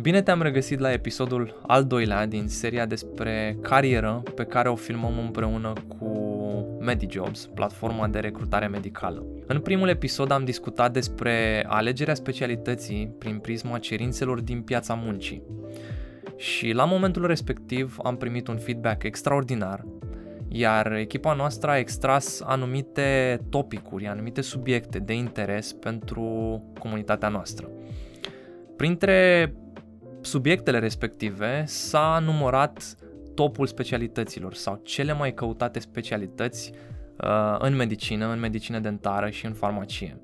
Bine te-am regăsit la episodul al doilea din seria despre carieră pe care o filmăm împreună cu MediJobs, platforma de recrutare medicală. În primul episod am discutat despre alegerea specialității prin prisma cerințelor din piața muncii. Și la momentul respectiv am primit un feedback extraordinar, iar echipa noastră a extras anumite topicuri, anumite subiecte de interes pentru comunitatea noastră. Printre subiectele respective s-a numărat topul specialităților sau cele mai căutate specialități uh, în medicină, în medicină dentară și în farmacie.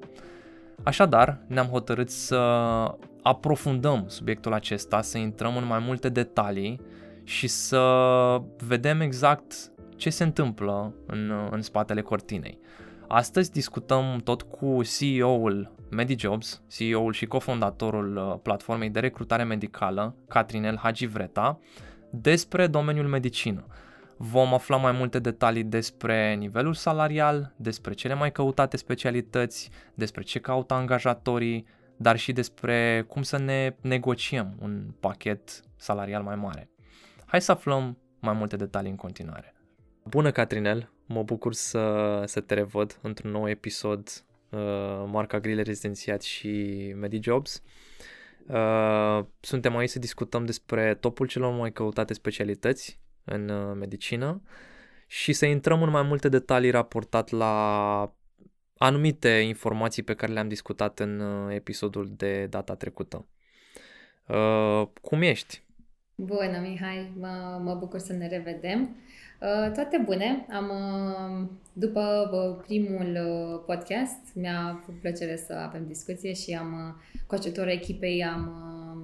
Așadar, ne-am hotărât să aprofundăm subiectul acesta, să intrăm în mai multe detalii și să vedem exact ce se întâmplă în, în spatele cortinei. Astăzi discutăm tot cu CEO-ul MediJobs, CEO-ul și cofondatorul uh, platformei de recrutare medicală, Catrinel Hagivreta, despre domeniul medicină. Vom afla mai multe detalii despre nivelul salarial, despre cele mai căutate specialități, despre ce caută angajatorii, dar și despre cum să ne negociem un pachet salarial mai mare. Hai să aflăm mai multe detalii în continuare. Bună, Catrinel! Mă bucur să, să te revăd într-un nou episod uh, Marca Grile Rezidențiat și MediJobs. Uh, suntem aici să discutăm despre topul celor mai căutate specialități în uh, medicină și să intrăm în mai multe detalii raportat la anumite informații pe care le-am discutat în uh, episodul de data trecută. Uh, cum ești? Bună, Mihai! Mă, mă bucur să ne revedem. Uh, toate bune. Am, uh, după uh, primul podcast, mi-a făcut plăcere să avem discuție și am, cu ajutorul echipei, am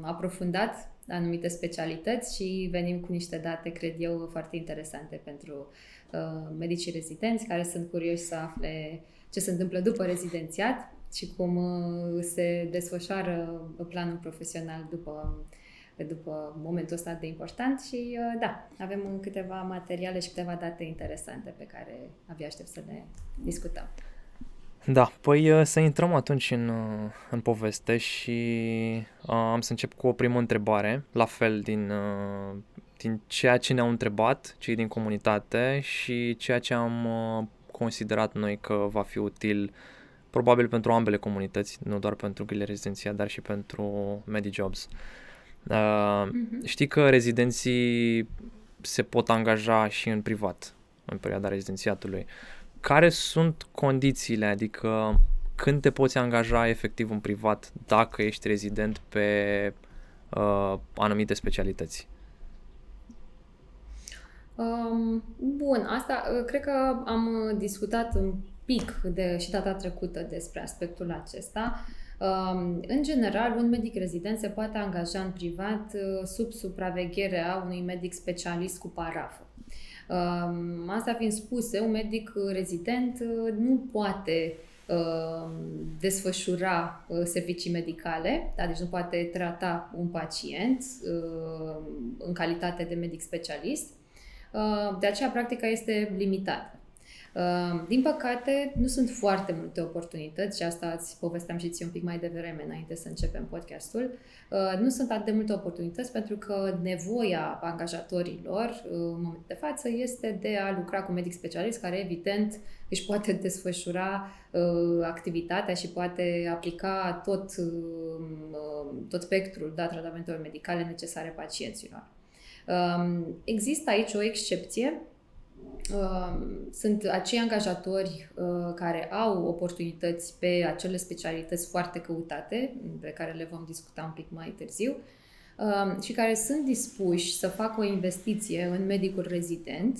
aprofundat anumite specialități și venim cu niște date, cred eu, foarte interesante pentru medicii rezidenți care sunt curioși să afle ce se întâmplă după rezidențiat și cum se desfășoară planul profesional după după momentul ăsta de important și uh, da, avem câteva materiale și câteva date interesante pe care abia aștept să le discutăm. Da, păi uh, să intrăm atunci în, uh, în poveste și am să încep cu o primă întrebare, la fel din, din ceea ce ne-au întrebat cei din comunitate și ceea ce am considerat noi că va fi util probabil pentru ambele comunități, nu doar pentru grile rezidenția, dar și pentru MediJobs. Uh, Uh, uh-huh. Știi că rezidenții se pot angaja și în privat în perioada rezidențiatului. Care sunt condițiile, adică când te poți angaja efectiv în privat dacă ești rezident pe uh, anumite specialități? Um, bun, asta uh, cred că am discutat un pic de, și data trecută despre aspectul acesta. Uh, în general, un medic rezident se poate angaja în privat uh, sub supravegherea unui medic specialist cu parafă. Asta fiind spuse, un medic rezident uh, nu poate desfășura uh, servicii medicale, da? deci nu poate trata un pacient în calitate de medic specialist. De aceea, practica este limitată. Ehm, din păcate, nu sunt foarte multe oportunități și asta îți povesteam și ție un pic mai devreme înainte să începem podcastul. Ehm, nu sunt atât de multe oportunități pentru că nevoia angajatorilor în momentul de față este de a lucra cu medic specialist care evident își poate desfășura ehm, activitatea și poate aplica tot, tot spectrul da, tratamentelor medicale necesare pacienților. Există aici o excepție Um, sunt acei angajatori uh, care au oportunități pe acele specialități foarte căutate, pe care le vom discuta un pic mai târziu, um, și care sunt dispuși să facă o investiție în medicul rezident,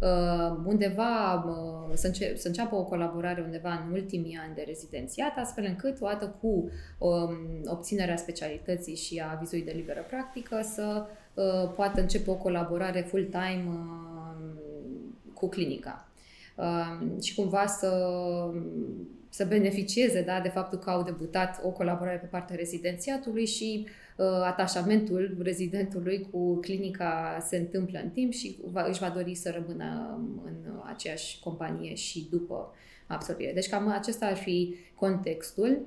uh, undeva uh, să, înce- să înceapă o colaborare undeva în ultimii ani de rezidențiat, astfel încât, odată cu um, obținerea specialității și a vizului de liberă practică, să poată începe o colaborare full-time cu clinica. Uh, și cumva să, să beneficieze da, de faptul că au debutat o colaborare pe partea rezidențiatului și uh, atașamentul rezidentului cu clinica se întâmplă în timp și va, își va dori să rămână în aceeași companie și după absorbire. Deci cam acesta ar fi contextul.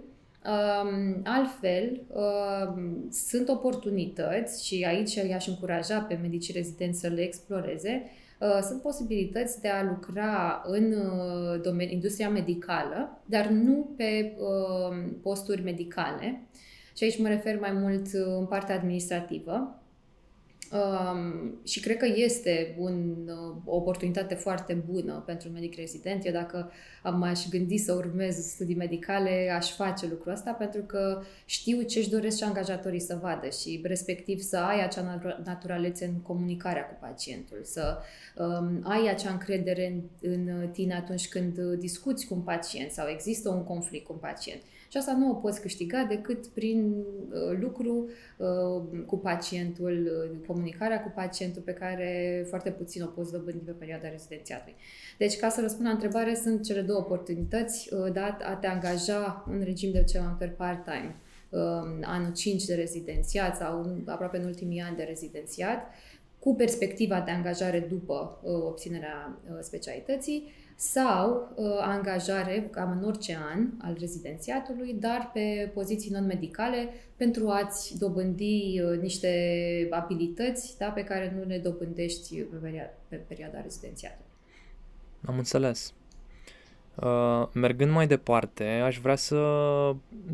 Um, altfel, um, sunt oportunități și aici i-aș încuraja pe medicii rezidenți să le exploreze. Uh, sunt posibilități de a lucra în uh, domeni, industria medicală, dar nu pe uh, posturi medicale. Și aici mă refer mai mult în partea administrativă. Um, și cred că este un, uh, o oportunitate foarte bună pentru medic rezident. Eu dacă am aș gândi să urmez studii medicale, aș face lucrul ăsta pentru că știu ce își doresc și angajatorii să vadă și respectiv să ai acea naturalețe în comunicarea cu pacientul, să um, ai acea încredere în, în tine atunci când discuți cu un pacient sau există un conflict cu un pacient. Și asta nu o poți câștiga decât prin uh, lucru uh, cu pacientul, uh, comunicarea cu pacientul pe care foarte puțin o poți dobândi pe perioada rezidențiatului. Deci, ca să răspund la întrebare, sunt cele două oportunități uh, de a te angaja în regim de ce per part-time uh, anul 5 de rezidențiat sau aproape în ultimii ani de rezidențiat, cu perspectiva de angajare după uh, obținerea uh, specialității sau uh, angajare, cam în orice an al rezidențiatului, dar pe poziții non-medicale pentru a-ți dobândi uh, niște abilități da, pe care nu le dobândești pe, perioada, pe perioada rezidențiatului. Am înțeles. Uh, mergând mai departe, aș vrea să,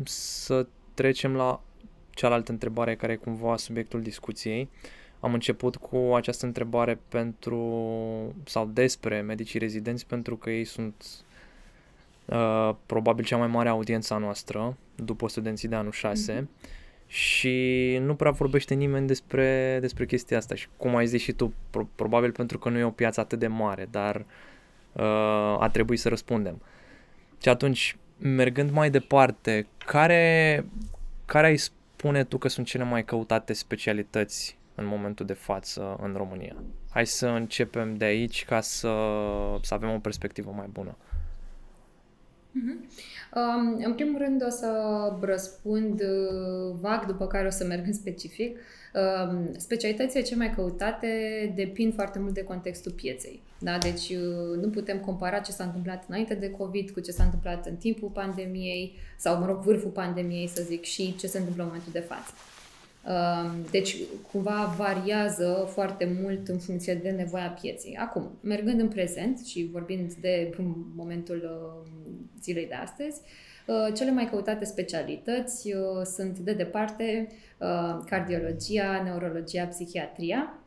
să trecem la cealaltă întrebare care e cumva subiectul discuției. Uh, am început cu această întrebare pentru sau despre medicii rezidenți pentru că ei sunt uh, probabil cea mai mare audiență a noastră după studenții de anul 6 mm-hmm. și nu prea vorbește nimeni despre, despre chestia asta și cum ai zis și tu, pro- probabil pentru că nu e o piață atât de mare, dar uh, a trebuit să răspundem. Și atunci, mergând mai departe, care, care ai spune tu că sunt cele mai căutate specialități în momentul de față în România. Hai să începem de aici ca să, să avem o perspectivă mai bună. Uh-huh. Um, în primul rând o să răspund uh, vag, după care o să merg în specific. Um, specialitățile cele mai căutate depind foarte mult de contextul pieței. Da? Deci uh, nu putem compara ce s-a întâmplat înainte de COVID cu ce s-a întâmplat în timpul pandemiei sau, mă rog, vârful pandemiei, să zic, și ce se întâmplă în momentul de față. Deci, cumva variază foarte mult în funcție de nevoia pieței. Acum, mergând în prezent și vorbind de momentul uh, zilei de astăzi, uh, cele mai căutate specialități uh, sunt, de departe, cardiologia, neurologia, psihiatria.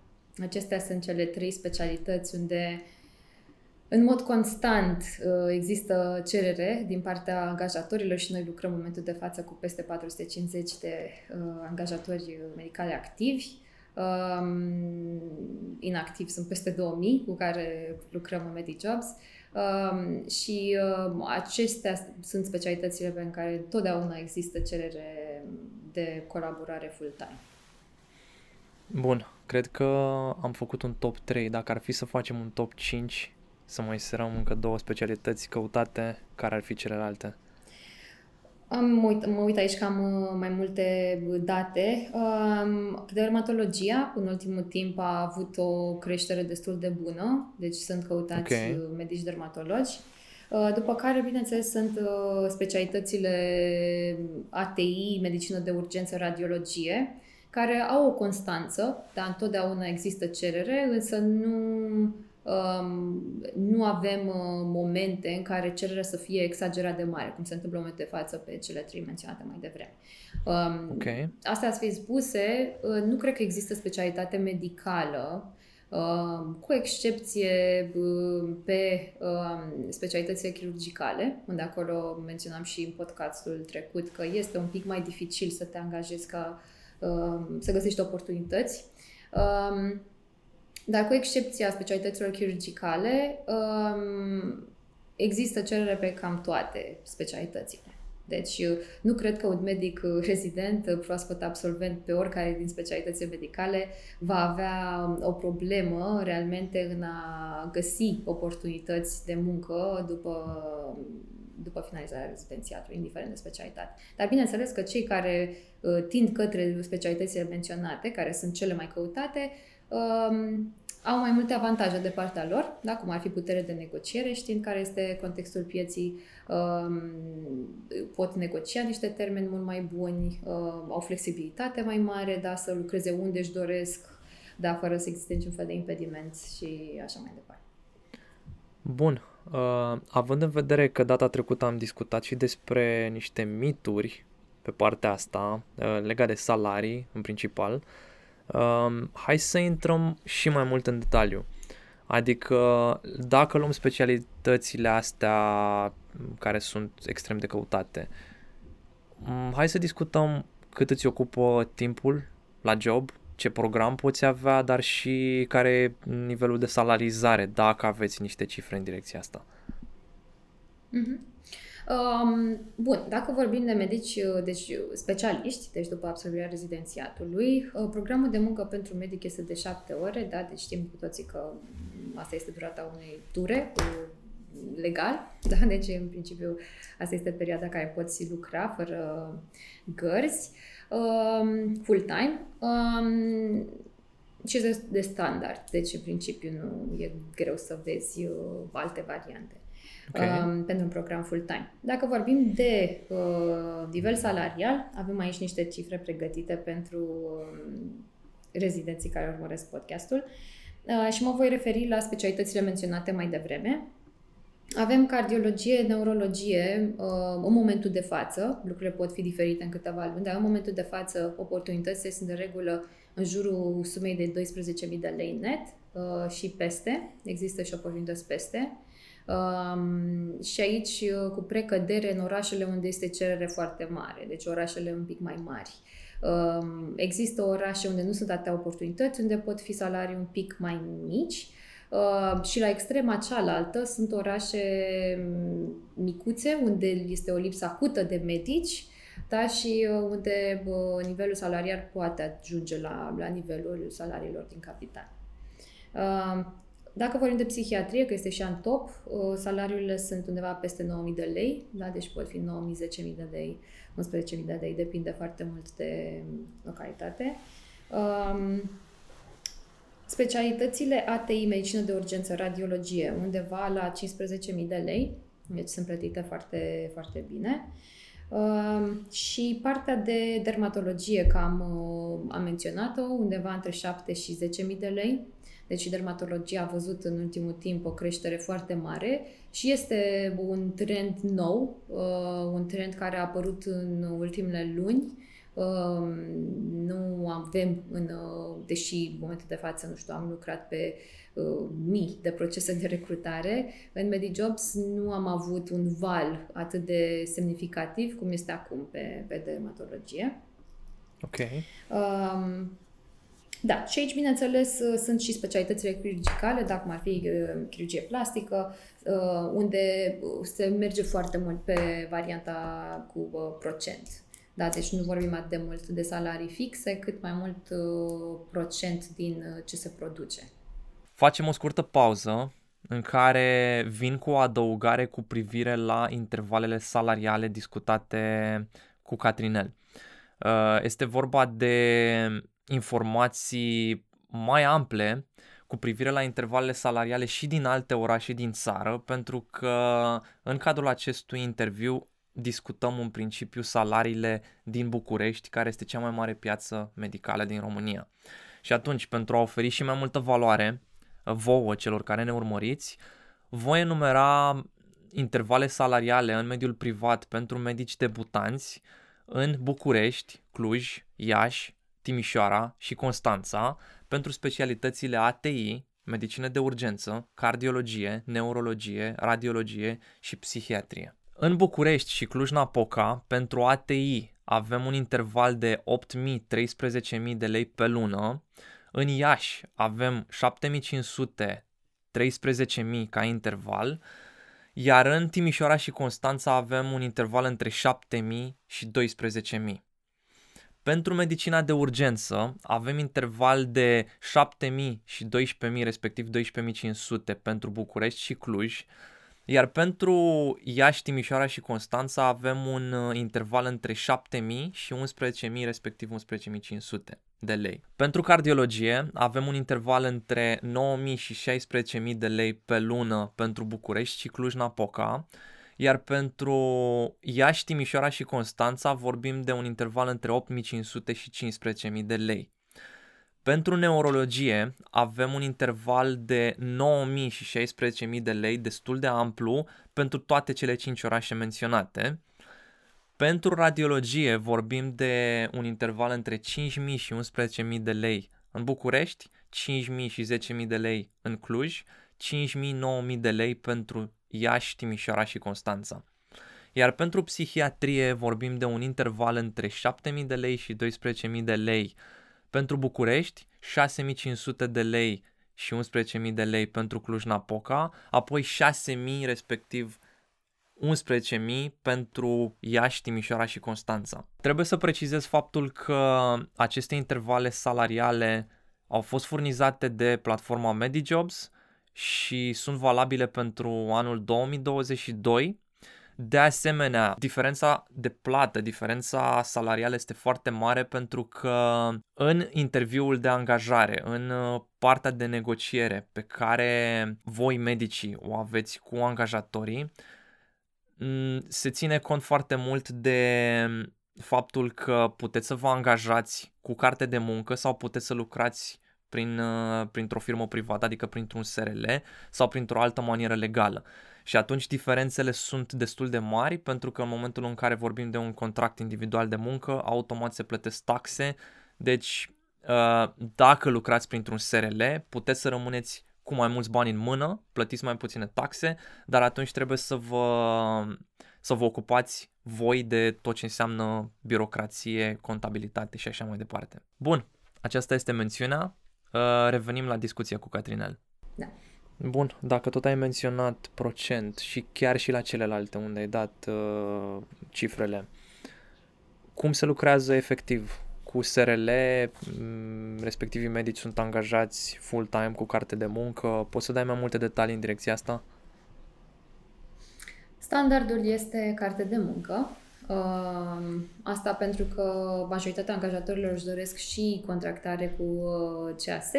Acestea sunt cele trei specialități unde în mod constant uh, există cerere din partea angajatorilor și noi lucrăm în momentul de față cu peste 450 de uh, angajatori medicali activi. Um, inactivi sunt peste 2000 cu care lucrăm în MediJobs um, și um, acestea sunt specialitățile pe care totdeauna există cerere de colaborare full-time. Bun, cred că am făcut un top 3. Dacă ar fi să facem un top 5, să mai serăm încă două specialități căutate, care ar fi celelalte? Am, mă, uit, mă uit aici că am uh, mai multe date. Um, dermatologia, în ultimul timp, a avut o creștere destul de bună, deci sunt căutați okay. Uh, medici dermatologi. Uh, după care, bineînțeles, sunt specialitățile ATI, medicină de urgență, radiologie, care au o constanță, dar întotdeauna există cerere, însă nu um, nu avem uh, momente în care cererea să fie exagerat de mare, cum se întâmplă în momentul de față pe cele trei menționate mai devreme. Um, okay. Astea să fie spuse, uh, nu cred că există specialitate medicală Uh, cu excepție uh, pe uh, specialitățile chirurgicale, unde acolo menționam și în podcastul trecut că este un pic mai dificil să te angajezi ca uh, să găsești oportunități. Uh, dar cu excepția specialităților chirurgicale, um, există cerere pe cam toate specialitățile. Deci nu cred că un medic rezident, proaspăt absolvent pe oricare din specialitățile medicale va avea o problemă realmente în a găsi oportunități de muncă după, după finalizarea rezidențiatului, indiferent de specialitate. Dar bineînțeles că cei care uh, tind către specialitățile menționate, care sunt cele mai căutate, um, au mai multe avantaje de partea lor, da? cum ar fi putere de negociere, știind care este contextul pieții, um, pot negocia niște termeni mult mai buni, uh, au flexibilitate mai mare, da? să lucreze unde își doresc, da? fără să existe niciun fel de impediment și așa mai departe. Bun. Uh, având în vedere că data trecută am discutat și despre niște mituri pe partea asta, uh, legate de salarii în principal, uh, Um, hai să intrăm și mai mult în detaliu. Adică dacă luăm specialitățile astea care sunt extrem de căutate, um, hai să discutăm cât îți ocupă timpul la job, ce program poți avea, dar și care e nivelul de salarizare, dacă aveți niște cifre în direcția asta. Mm-hmm. Um, bun, dacă vorbim de medici, uh, deci uh, specialiști, deci după absolvirea rezidențiatului, uh, programul de muncă pentru medic este de șapte ore, da, deci știm cu toții că asta este durata unei ture legal, da, deci în principiu asta este perioada care poți lucra fără gărzi, um, full-time. Um, și este de standard, deci în principiu nu e greu să vezi uh, alte variante okay. um, pentru un program full-time. Dacă vorbim de uh, nivel salarial, avem aici niște cifre pregătite pentru uh, rezidenții care urmăresc podcastul uh, și mă voi referi la specialitățile menționate mai devreme. Avem cardiologie, neurologie uh, în momentul de față, lucrurile pot fi diferite în câteva luni, dar în momentul de față oportunitățile sunt de regulă în jurul sumei de 12.000 de lei net uh, și peste, există și oportunități peste. Um, și aici uh, cu precădere în orașele unde este cerere foarte mare, deci orașele un pic mai mari. Um, există orașe unde nu sunt atâtea oportunități, unde pot fi salarii un pic mai mici. Uh, și la extrema cealaltă sunt orașe mm, micuțe, unde este o lipsă acută de medici, da, și uh, unde uh, nivelul salarial poate ajunge la, la nivelul salariilor din capital. Uh, dacă vorbim de psihiatrie, că este și în top, uh, salariurile sunt undeva peste 9.000 de lei, da? deci pot fi 9.000, 10.000 de lei, 11.000 de lei, depinde foarte mult de localitate. Um, specialitățile ATI, medicină de urgență, radiologie, undeva la 15.000 de lei, deci sunt plătite foarte, foarte bine. Uh, și partea de dermatologie, că am, uh, am menționat-o, undeva între 7 și 10.000 de lei, deci dermatologia a văzut în ultimul timp o creștere foarte mare și este un trend nou, uh, un trend care a apărut în ultimele luni. Uh, nu avem, în, uh, deși în momentul de față, nu știu, am lucrat pe mii de procese de recrutare, în MediJobs nu am avut un val atât de semnificativ cum este acum pe, pe dermatologie. Ok. Um, da, și aici, bineînțeles, uh, sunt și specialitățile chirurgicale, dacă cum ar fi uh, chirurgie plastică, uh, unde se merge foarte mult pe varianta cu procent. Da, deci nu vorbim atât de mult de salarii fixe, cât mai mult procent din ce se produce. Facem o scurtă pauză în care vin cu o adăugare cu privire la intervalele salariale discutate cu Catrinel. Este vorba de informații mai ample cu privire la intervalele salariale și din alte orașe din țară, pentru că în cadrul acestui interviu discutăm în principiu salariile din București, care este cea mai mare piață medicală din România. Și atunci, pentru a oferi și mai multă valoare vouă celor care ne urmăriți, voi enumera intervale salariale în mediul privat pentru medici debutanți în București, Cluj, Iași, Timișoara și Constanța pentru specialitățile ATI, medicină de urgență, cardiologie, neurologie, radiologie și psihiatrie. În București și Cluj-Napoca, pentru ATI avem un interval de 8.000-13.000 de lei pe lună, în Iași avem 7.500 13.000 ca interval, iar în Timișoara și Constanța avem un interval între 7.000 și 12.000. Pentru medicina de urgență avem interval de 7.000 și 12.000, respectiv 12.500 pentru București și Cluj, Iar pentru Iași, Timișoara și Constanța avem un uh, interval între 7.000 și 11.000, respectiv 11.500 de lei. Pentru cardiologie avem un interval între 9.000 și 16.000 de lei pe lună pentru București și Cluj-Napoca, iar pentru Iași, Timișoara și Constanța vorbim de un interval între 8.500 și 15.000 de lei. Pentru neurologie avem un interval de 9.000 și 16.000 de lei destul de amplu pentru toate cele 5 orașe menționate. Pentru radiologie vorbim de un interval între 5.000 și 11.000 de lei în București, 5.000 și 10.000 de lei în Cluj, 5.000-9.000 de lei pentru Iași, Timișoara și Constanța. Iar pentru psihiatrie vorbim de un interval între 7.000 de lei și 12.000 de lei pentru București, 6.500 de lei și 11.000 de lei pentru Cluj-Napoca, apoi 6.000 respectiv 11.000 pentru Iași, Timișoara și Constanța. Trebuie să precizez faptul că aceste intervale salariale au fost furnizate de platforma MediJobs și sunt valabile pentru anul 2022 de asemenea, diferența de plată, diferența salarială este foarte mare pentru că în interviul de angajare, în uh, partea de negociere pe care voi medicii o aveți cu angajatorii, se ține cont foarte mult de faptul că puteți să vă angajați cu carte de muncă sau puteți să lucrați prin, uh, printr-o firmă privată, adică printr-un SRL sau printr-o altă manieră legală. Și atunci diferențele sunt destul de mari pentru că în momentul în care vorbim de un contract individual de muncă, automat se plătesc taxe. Deci uh, dacă lucrați printr-un SRL, puteți să rămâneți cu mai mulți bani în mână, plătiți mai puține taxe, dar atunci trebuie să vă, să vă ocupați voi de tot ce înseamnă birocrație, contabilitate și așa mai departe. Bun, aceasta este mențiunea. Uh, revenim la discuția cu Catrinel. Da. Bun, dacă tot ai menționat procent și chiar și la celelalte unde ai dat uh, cifrele, cum se lucrează efectiv? Cu SRL, mm, respectivii medici sunt angajați full-time cu carte de muncă. Poți să dai mai multe detalii în direcția asta? Standardul este carte de muncă. Uh, asta pentru că majoritatea angajatorilor își doresc și contractare cu uh, CAS,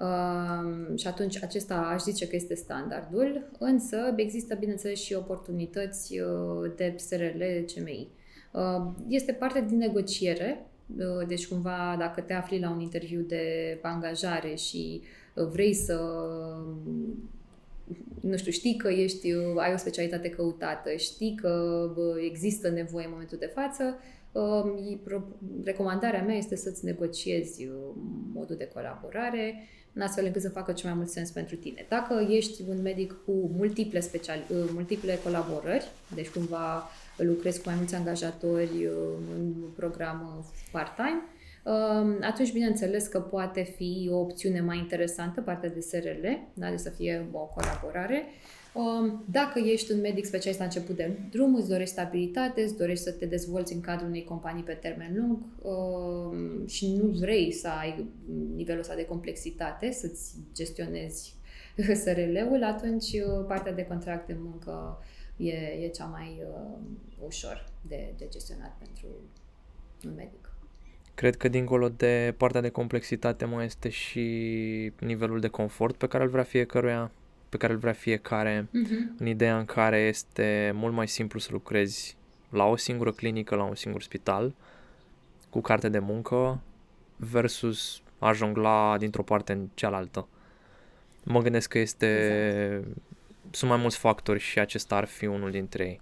Uh, și atunci acesta aș zice că este standardul, însă există bineînțeles și oportunități uh, de SRL, CMI. Uh, este parte din negociere, uh, deci cumva dacă te afli la un interviu de angajare și uh, vrei să nu știu, știi că ești, uh, ai o specialitate căutată, știi că există nevoie în momentul de față, recomandarea mea este să-ți negociezi modul de colaborare, în astfel încât să facă cel mai mult sens pentru tine. Dacă ești un medic cu multiple, special, uh, multiple colaborări, deci cumva lucrezi cu mai mulți angajatori uh, în program uh, part-time, atunci bineînțeles că poate fi o opțiune mai interesantă, partea de SRL, da? de să fie o colaborare, Um, dacă ești un medic specialist la început de drum, îți dorești stabilitate, îți dorești să te dezvolți în cadrul unei companii pe termen lung um, și nu vrei să ai nivelul ăsta de complexitate, să-ți gestionezi SRL-ul, atunci uh, partea de contract de muncă e, e cea mai uh, ușor de, de gestionat pentru un medic. Cred că dincolo de partea de complexitate mai este și nivelul de confort pe care îl vrea fiecăruia pe care îl vrea fiecare, uh-huh. în ideea în care este mult mai simplu să lucrezi la o singură clinică, la un singur spital, cu carte de muncă, versus a jongla dintr-o parte în cealaltă. Mă gândesc că este... Exact. Sunt mai mulți factori și acesta ar fi unul dintre ei.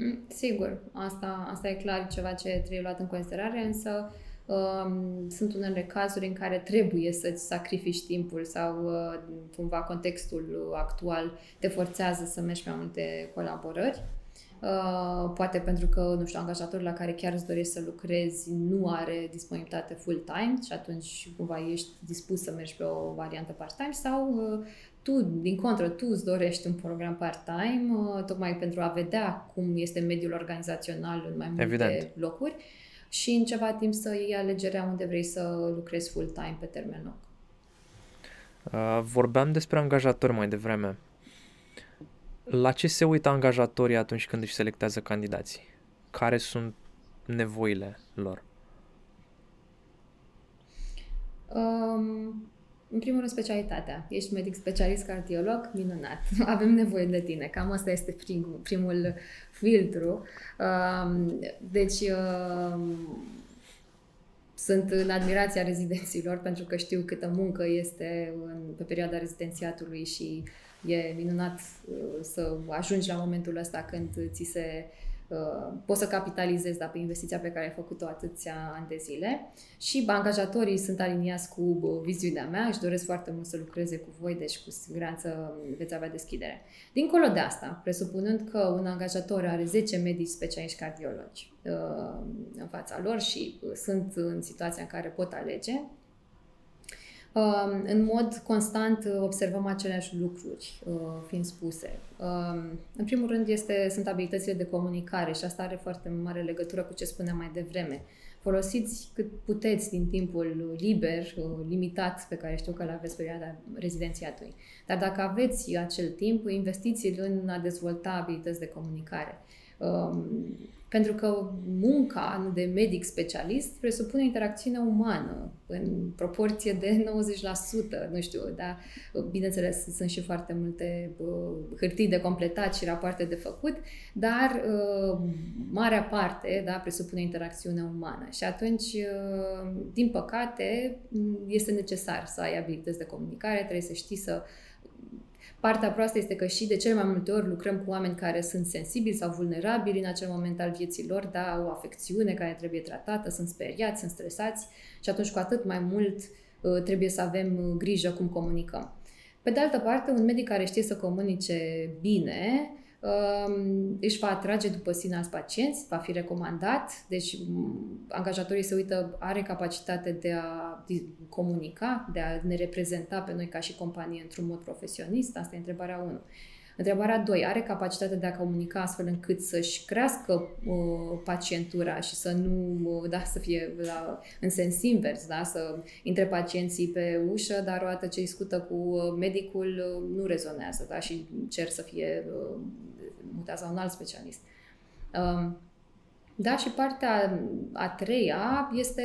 Mm, sigur, asta, asta e clar ceva ce trebuie luat în considerare, însă uh, sunt unele cazuri în care trebuie să-ți sacrifici timpul sau uh, cumva contextul actual te forțează să mergi pe multe colaborări. Uh, poate pentru că, nu știu, angajatorul la care chiar îți dorești să lucrezi nu are disponibilitate full-time și atunci cumva ești dispus să mergi pe o variantă part-time sau uh, tu, din contră, tu îți dorești un program part-time tocmai pentru a vedea cum este mediul organizațional în mai multe Evident. locuri și în ceva timp să iei alegerea unde vrei să lucrezi full-time pe termen lung. Uh, vorbeam despre angajatori mai devreme. La ce se uită angajatorii atunci când își selectează candidații? Care sunt nevoile lor? Um, în primul rând, specialitatea. Ești medic specialist cardiolog, minunat. Avem nevoie de tine. Cam asta este primul, primul filtru. Um, deci, um, sunt în admirația rezidenților pentru că știu câtă muncă este în, pe perioada rezidențiatului și e minunat uh, să ajungi la momentul ăsta când ți se Uh, poți să capitalizezi da, pe investiția pe care ai făcut-o atâția ani de zile și angajatorii sunt aliniați cu uh, viziunea mea, își doresc foarte mult să lucreze cu voi, deci cu siguranță veți avea deschidere. Dincolo de asta, presupunând că un angajator are 10 medici specialiști cardiologi uh, în fața lor și sunt în situația în care pot alege, în mod constant uh, observăm aceleași lucruri uh, fiind spuse. În primul rând este, sunt abilitățile de comunicare și asta are foarte mare legătură cu ce spuneam mai devreme. Folosiți cât puteți din timpul liber, uh, limitat, pe care știu că îl aveți perioada rezidențiatului. Dar dacă aveți acel timp, investiți în a dezvolta abilități de comunicare. Pentru că munca de medic specialist presupune interacțiune umană în proporție de 90%, nu știu, dar bineînțeles sunt și foarte multe hârtii de completat și rapoarte de făcut, dar marea parte da, presupune interacțiune umană. Și atunci, din păcate, este necesar să ai abilități de comunicare, trebuie să știi să Partea proastă este că și de cele mai multe ori lucrăm cu oameni care sunt sensibili sau vulnerabili în acel moment al vieții lor, da, au o afecțiune care trebuie tratată, sunt speriați, sunt stresați și atunci cu atât mai mult uh, trebuie să avem uh, grijă cum comunicăm. Pe de altă parte, un medic care știe să comunice bine își va atrage după sine alți pacienți, va fi recomandat, deci angajatorii se uită, are capacitate de a comunica, de a ne reprezenta pe noi ca și companie într-un mod profesionist, asta e întrebarea 1. Întrebarea 2. Are capacitatea de a comunica astfel încât să-și crească uh, pacientura și să nu, uh, da, să fie la, în sens invers, da, să intre pacienții pe ușă, dar odată ce discută cu uh, medicul uh, nu rezonează, da, și cer să fie uh, mutat la un alt specialist. Um, da, și partea a treia este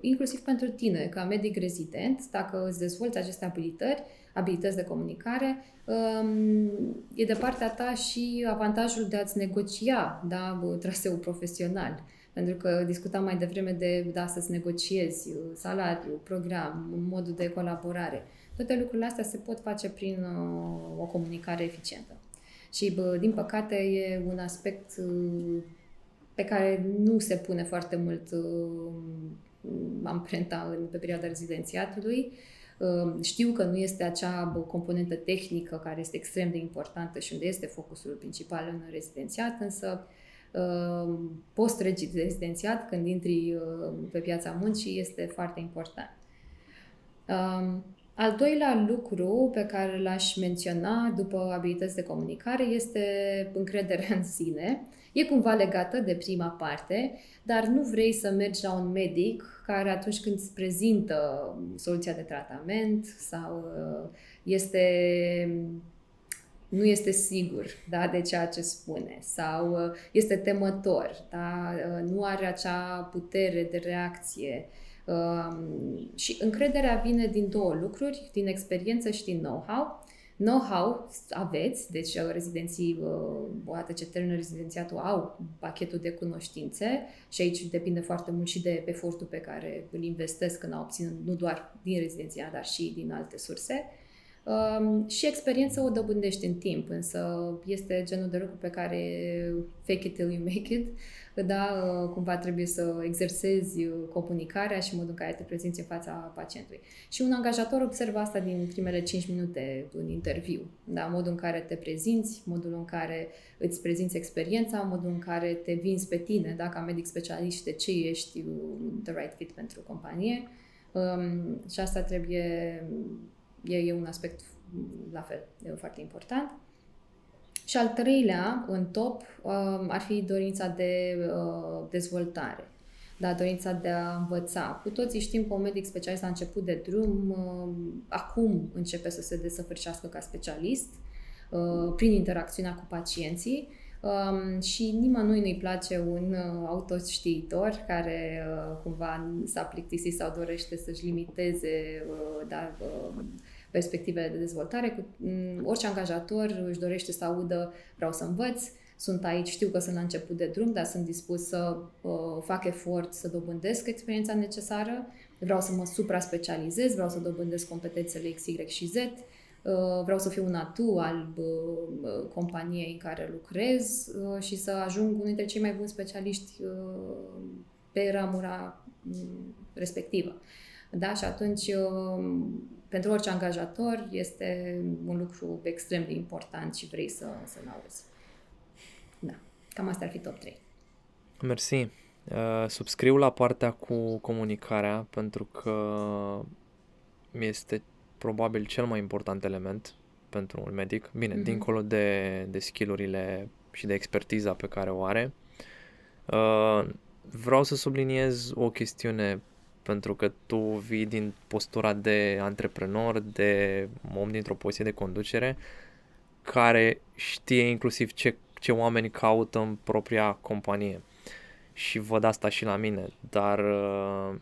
inclusiv pentru tine, ca medic rezident, dacă îți dezvolți aceste abilități, abilități de comunicare, um, e de partea ta și avantajul de a-ți negocia da, traseul profesional. Pentru că discutam mai devreme de da, să-ți negociezi salariu, program, modul de colaborare. Toate lucrurile astea se pot face prin uh, o comunicare eficientă. Și, bă, din păcate, e un aspect uh, pe care nu se pune foarte mult uh, amprenta în, pe perioada rezidențiatului. Uh, știu că nu este acea componentă tehnică care este extrem de importantă și unde este focusul principal în rezidențiat, însă post-rezidențiat, când intri pe piața muncii, este foarte important. Al doilea lucru pe care l-aș menționa după abilități de comunicare este încrederea în sine. E cumva legată de prima parte, dar nu vrei să mergi la un medic care atunci când îți prezintă soluția de tratament sau uh, este nu este sigur da, de ceea ce spune sau uh, este temător, da, uh, nu are acea putere de reacție și încrederea vine din două lucruri, din experiență și din know-how. Know-how aveți, deci uh, rezidenții, uh, odată ce termină rezidențiatul, au pachetul de cunoștințe și aici depinde foarte mult și de efortul pe care îl investesc în a obține nu doar din rezidenția, dar și din alte surse. Um, și experiența o dobândești în timp, însă este genul de lucru pe care fake it till you make it, da, uh, cumva trebuie să exersezi uh, comunicarea și modul în care te prezinți în fața pacientului. Și un angajator observă asta din primele 5 minute în interviu, da, modul în care te prezinți, modul în care îți prezinți experiența, modul în care te vinzi pe tine, da, ca medic specialist, de ce ești uh, the right fit pentru companie. Um, și asta trebuie E, e un aspect la fel, e foarte important. Și al treilea, în top, um, ar fi dorința de uh, dezvoltare. Da, dorința de a învăța. Cu toții știm că un medic specialist a început de drum, um, acum începe să se desăvârșească ca specialist. prin interacțiunea cu pacienții Um, și nimănui nu-i place un uh, autoștiitor care uh, cumva s-a plictisit sau dorește să-și limiteze uh, da, uh, perspectivele de dezvoltare. Cu, um, orice angajator își dorește să audă vreau să învăț, sunt aici, știu că sunt la început de drum, dar sunt dispus să uh, fac efort să dobândesc experiența necesară, vreau să mă supra-specializez, vreau să dobândesc competențele X, Y și Z, Uh, vreau să fiu un atu al uh, uh, companiei în care lucrez și să ajung unul dintre cei mai buni specialiști pe ramura mm, respectivă. Da? Și atunci, pentru orice angajator, este un lucru extrem de important și vrei să, să-l auzi. Da. Cam asta ar fi top 3. Mersi. Uh, subscriu la partea cu comunicarea pentru că este probabil cel mai important element pentru un medic. Bine, mm-hmm. dincolo de, de skillurile și de expertiza pe care o are. Uh, vreau să subliniez o chestiune pentru că tu vii din postura de antreprenor, de om dintr-o poziție de conducere, care știe inclusiv ce, ce oameni caută în propria companie. Și văd asta și la mine, dar uh,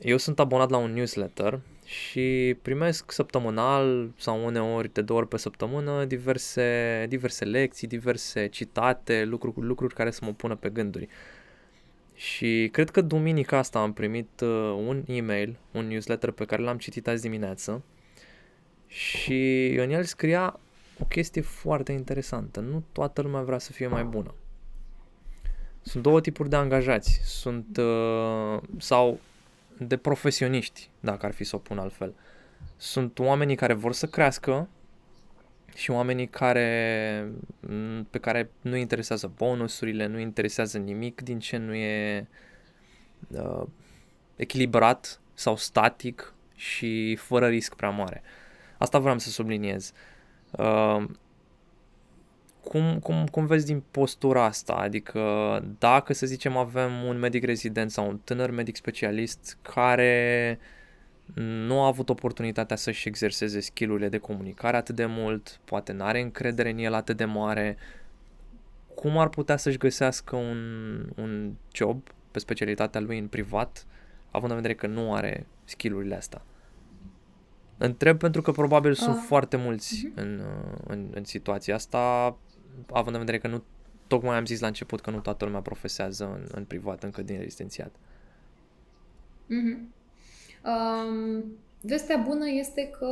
eu sunt abonat la un newsletter și primesc săptămânal sau uneori de două ori pe săptămână diverse, diverse lecții, diverse citate, lucruri, lucruri care să mă pună pe gânduri. Și cred că duminica asta am primit uh, un e-mail, un newsletter pe care l-am citit azi dimineață și în el scria o chestie foarte interesantă. Nu toată lumea vrea să fie mai bună. Sunt două tipuri de angajați. Sunt uh, sau de profesioniști, dacă ar fi să o pun altfel. Sunt oamenii care vor să crească și oamenii care, pe care nu interesează bonusurile, nu interesează nimic din ce nu e uh, echilibrat sau static și fără risc prea mare. Asta vreau să subliniez. Uh, cum, cum, cum vezi din postura asta? Adică dacă, să zicem, avem un medic rezident sau un tânăr medic specialist care nu a avut oportunitatea să-și exerseze skillurile de comunicare atât de mult, poate nu are încredere în el atât de mare, cum ar putea să-și găsească un, un job pe specialitatea lui în privat, având în vedere că nu are skillurile astea? Întreb pentru că probabil uh. sunt ah. foarte mulți uh-huh. în, în, în situația asta, având în vedere că nu, tocmai am zis la început că nu toată lumea profesează în, în privat încă din rezidențiat. Mm-hmm. Um, vestea bună este că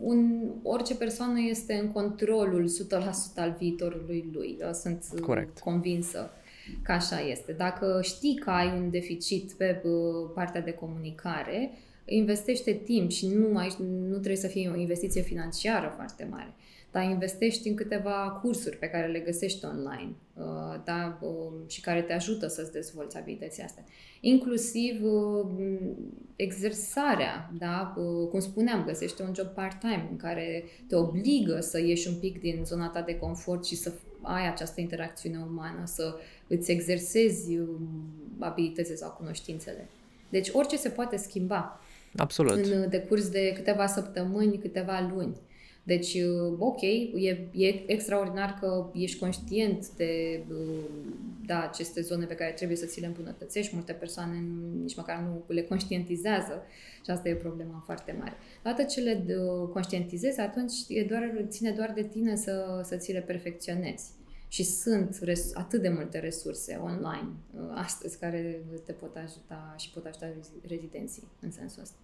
un, orice persoană este în controlul 100% al viitorului lui. Sunt Corect. convinsă că așa este. Dacă știi că ai un deficit pe partea de comunicare, investește timp și nu, ai, nu trebuie să fie o investiție financiară foarte mare dar investești în câteva cursuri pe care le găsești online uh, da, um, și care te ajută să-ți dezvolți abilitățile astea. Inclusiv um, exersarea, da? Uh, cum spuneam, găsește un job part-time în care te obligă să ieși un pic din zona ta de confort și să ai această interacțiune umană, să îți exersezi um, abilitățile sau cunoștințele. Deci orice se poate schimba. Absolut. În decurs de câteva săptămâni, câteva luni. Deci, uh, ok, e, e extraordinar că ești conștient de uh, da, aceste zone pe care trebuie să ți le îmbunătățești. Multe persoane nici măcar nu le conștientizează și asta e o problemă foarte mare. Odată ce le uh, conștientizezi, atunci e doar, ține doar de tine să, să ți le perfecționezi. Și sunt res- atât de multe resurse online astăzi care te pot ajuta și pot ajuta rezidenții în sensul ăsta.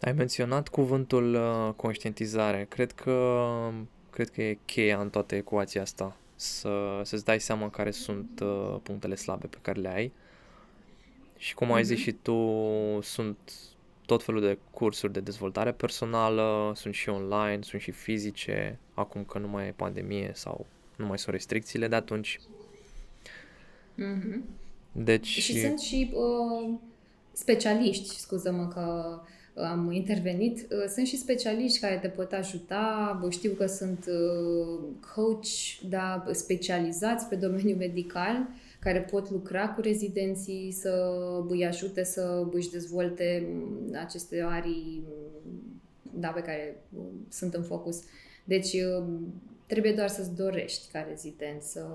Ai menționat cuvântul uh, conștientizare. Cred că, cred că e cheia în toată ecuația asta. Să, să-ți dai seama care sunt uh, punctele slabe pe care le ai. Și cum ai mm-hmm. zis și tu, sunt tot felul de cursuri de dezvoltare personală, sunt și online, sunt și fizice, acum că nu mai e pandemie sau nu mai sunt restricțiile de atunci. Mm-hmm. Deci... Și sunt și uh, specialiști, scuză-mă că am intervenit. Uh, sunt și specialiști care te pot ajuta. Știu că sunt uh, coach da, specializați pe domeniul medical care pot lucra cu rezidenții să îi ajute să își dezvolte mm, aceste arii mm, da, pe care mm, sunt în focus Deci trebuie doar să-ți dorești ca rezident să,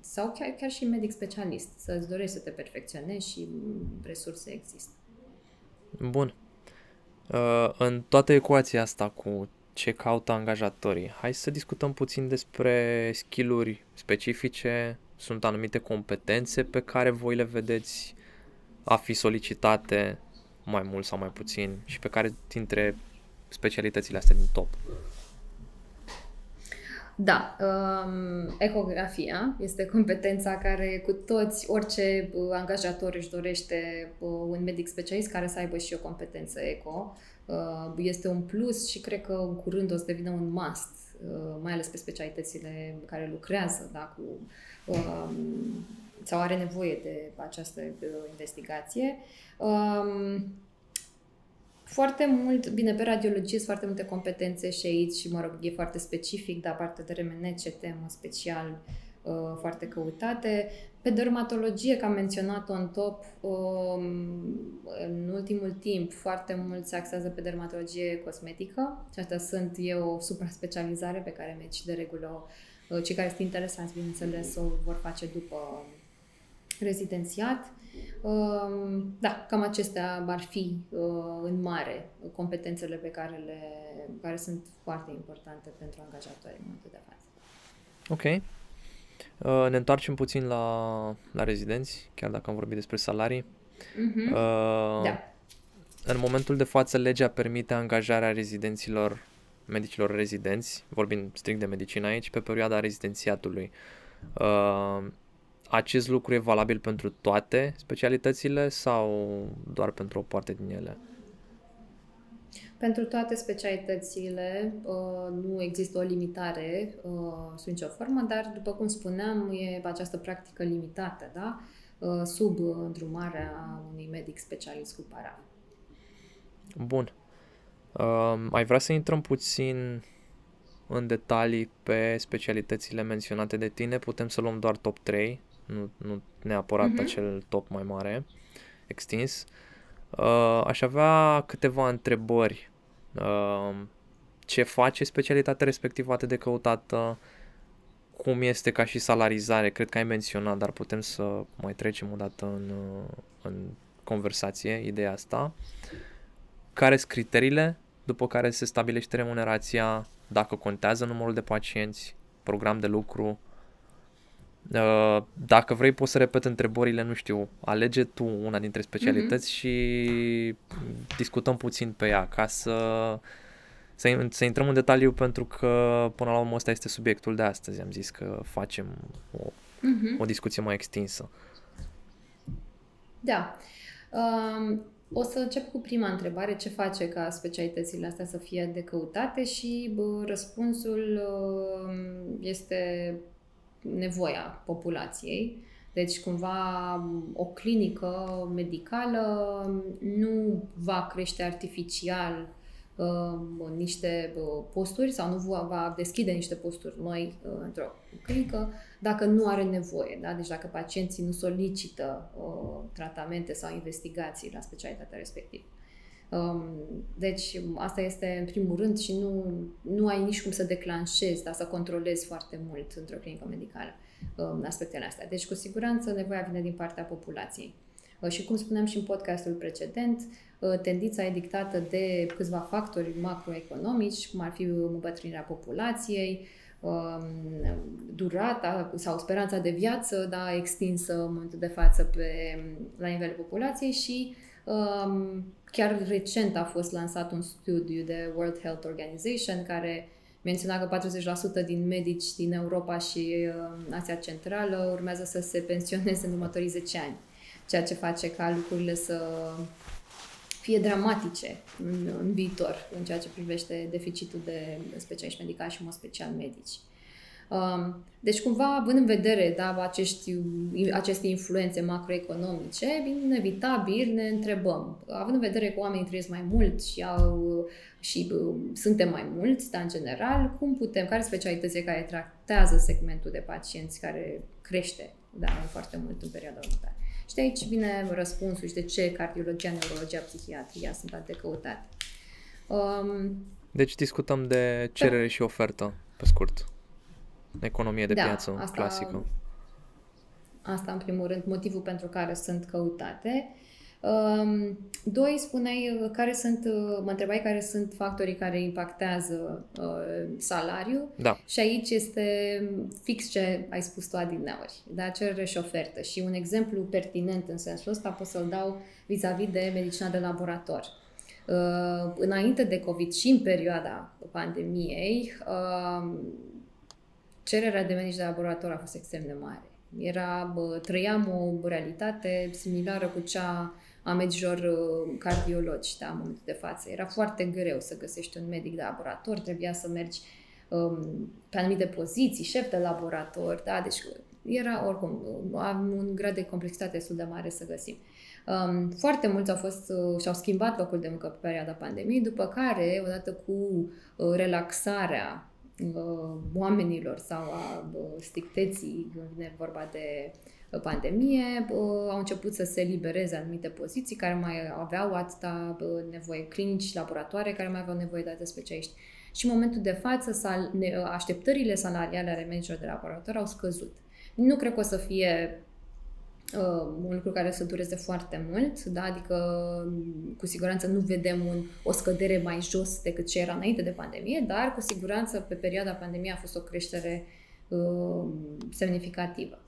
sau chiar, chiar și medic specialist, să-ți dorești să te perfecționezi și resurse există. Bun. Uh, în toată ecuația asta cu ce caută angajatorii, hai să discutăm puțin despre skill-uri specifice, sunt anumite competențe pe care voi le vedeți a fi solicitate mai mult sau mai puțin și pe care dintre specialitățile astea din top. Da, um, ecografia este competența care cu toți, orice uh, angajator își dorește uh, un medic specialist care să aibă și o competență eco. Uh, este un plus și cred că în curând o să devină un must, uh, mai ales pe specialitățile care lucrează da, cu, uh, sau are nevoie de această uh, investigație. Uh, foarte mult, bine, pe radiologie sunt foarte multe competențe și aici, și mă rog, e foarte specific, dar partea de RMN, ce temă special uh, foarte căutate. Pe dermatologie, că am menționat-o în top, um, în ultimul timp foarte mult se axează pe dermatologie cosmetică și asta sunt eu o supra-specializare pe care medici de regulă, uh, cei care sunt interesați, bineînțeles, o vor face după rezidențiat. Ehm, da, cam acestea ar fi uh, în mare competențele pe care, le, care sunt foarte importante pentru angajatori în momentul de față. Ok. Uh, ne întoarcem puțin la, la rezidenți, chiar dacă am vorbit despre salarii. Uh-huh. Uh, da. În momentul de față, legea permite angajarea rezidenților, medicilor rezidenți, vorbim strict de medicină aici, pe perioada rezidențiatului. Uh, acest lucru e valabil pentru toate specialitățile sau doar pentru o parte din ele? Pentru toate specialitățile uh, nu există o limitare uh, sub nicio formă, dar, după cum spuneam, e această practică limitată, da? Uh, sub îndrumarea unui medic specialist cu para. Bun. Uh, ai vrea să intrăm puțin în detalii pe specialitățile menționate de tine? Putem să luăm doar top 3 nu, nu neapărat uh-huh. acel top mai mare, extins. Uh, aș avea câteva întrebări. Uh, ce face specialitatea respectivă atât de căutată? Cum este ca și salarizare? Cred că ai menționat, dar putem să mai trecem o dată în, uh, în conversație ideea asta. Care sunt criteriile după care se stabilește remunerația? Dacă contează numărul de pacienți, program de lucru, Uh, dacă vrei poți să repet întrebările, nu știu, alege tu una dintre specialități mm-hmm. și discutăm puțin pe ea ca să, să, să intrăm în detaliu pentru că până la urmă ăsta este subiectul de astăzi. Am zis că facem o, mm-hmm. o discuție mai extinsă. Da. Um, o să încep cu prima întrebare. Ce face ca specialitățile astea să fie de căutate? Și bă, răspunsul uh, este nevoia populației. Deci, cumva, o clinică medicală nu va crește artificial uh, niște uh, posturi sau nu va, va deschide niște posturi noi uh, într-o clinică dacă nu are nevoie. Da? Deci dacă pacienții nu solicită uh, tratamente sau investigații la specialitatea respectivă. Um, deci asta este în primul rând și nu, nu ai nici cum să declanșezi, dar să controlezi foarte mult într-o clinică medicală um, aspectele astea. Deci cu siguranță nevoia vine din partea populației. Uh, și cum spuneam și în podcastul precedent, uh, tendința e dictată de câțiva factori macroeconomici, cum ar fi îmbătrânirea populației, um, durata sau speranța de viață da, extinsă în momentul de față pe, la nivelul populației și um, Chiar recent a fost lansat un studiu de World Health Organization care menționa că 40% din medici din Europa și uh, Asia Centrală urmează să se pensioneze în următorii 10 ani, ceea ce face ca lucrurile să fie dramatice în, în viitor în ceea ce privește deficitul de specialiști medicali și, în mod special, medici. Um, deci, cumva, având în vedere da, acești, aceste influențe macroeconomice, inevitabil ne întrebăm, având în vedere că oamenii trăiesc mai mult și, au, și uh, suntem mai mulți, dar în general, cum putem, care specialități care tratează segmentul de pacienți care crește da, foarte mult în perioada următoare? Și de aici vine răspunsul și de ce cardiologia, neurologia, psihiatria sunt atât de căutate. Um, Deci discutăm de cerere da. și ofertă, pe scurt. Economie de da, piață asta, clasică. Asta, în primul rând, motivul pentru care sunt căutate. Um, doi, spuneai uh, care sunt, uh, mă întrebai care sunt factorii care impactează uh, salariul da. și aici este fix ce ai spus tu adineori, da, cerere și ofertă. Și un exemplu pertinent în sensul ăsta pot să-l dau vis-a-vis de medicina de laborator. Uh, înainte de COVID și în perioada pandemiei, uh, cererea de medici de laborator a fost extrem de mare. Era, bă, trăiam o realitate similară cu cea a medicilor uh, cardiologi, da, în momentul de față. Era foarte greu să găsești un medic de laborator, trebuia să mergi um, pe anumite poziții, șef de laborator, da, deci era oricum am un grad de complexitate destul de mare să găsim. Um, foarte mulți au fost uh, și-au schimbat locul de muncă pe perioada pandemiei, după care, odată cu uh, relaxarea uh, oamenilor sau a uh, stricteții, când vine vorba de uh, pandemie, uh, au început să se libereze anumite poziții care mai aveau atâta uh, nevoie, clinici, laboratoare care mai aveau nevoie de atât specialiști. Și în momentul de față, sal, ne, așteptările salariale ale medicilor de laborator au scăzut. Nu cred că o să fie uh, un lucru care să dureze foarte mult, da? adică cu siguranță nu vedem un, o scădere mai jos decât ce era înainte de pandemie, dar cu siguranță pe perioada pandemiei a fost o creștere uh, semnificativă.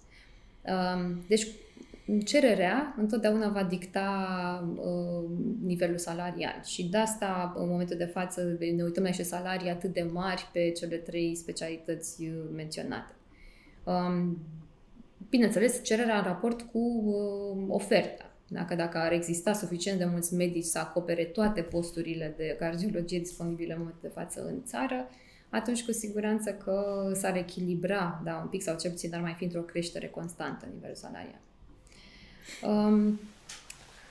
Uh, deci cererea întotdeauna va dicta uh, nivelul salarial și de asta în momentul de față ne uităm la niște salarii atât de mari pe cele trei specialități menționate. Um, bineînțeles, cererea în raport cu uh, oferta. Dacă, dacă ar exista suficient de mulți medici să acopere toate posturile de cardiologie disponibile în momentul de față în țară, atunci cu siguranță că s-ar echilibra, da, un pic sau cel puțin, dar mai fi într-o creștere constantă în nivelul salarial. Um,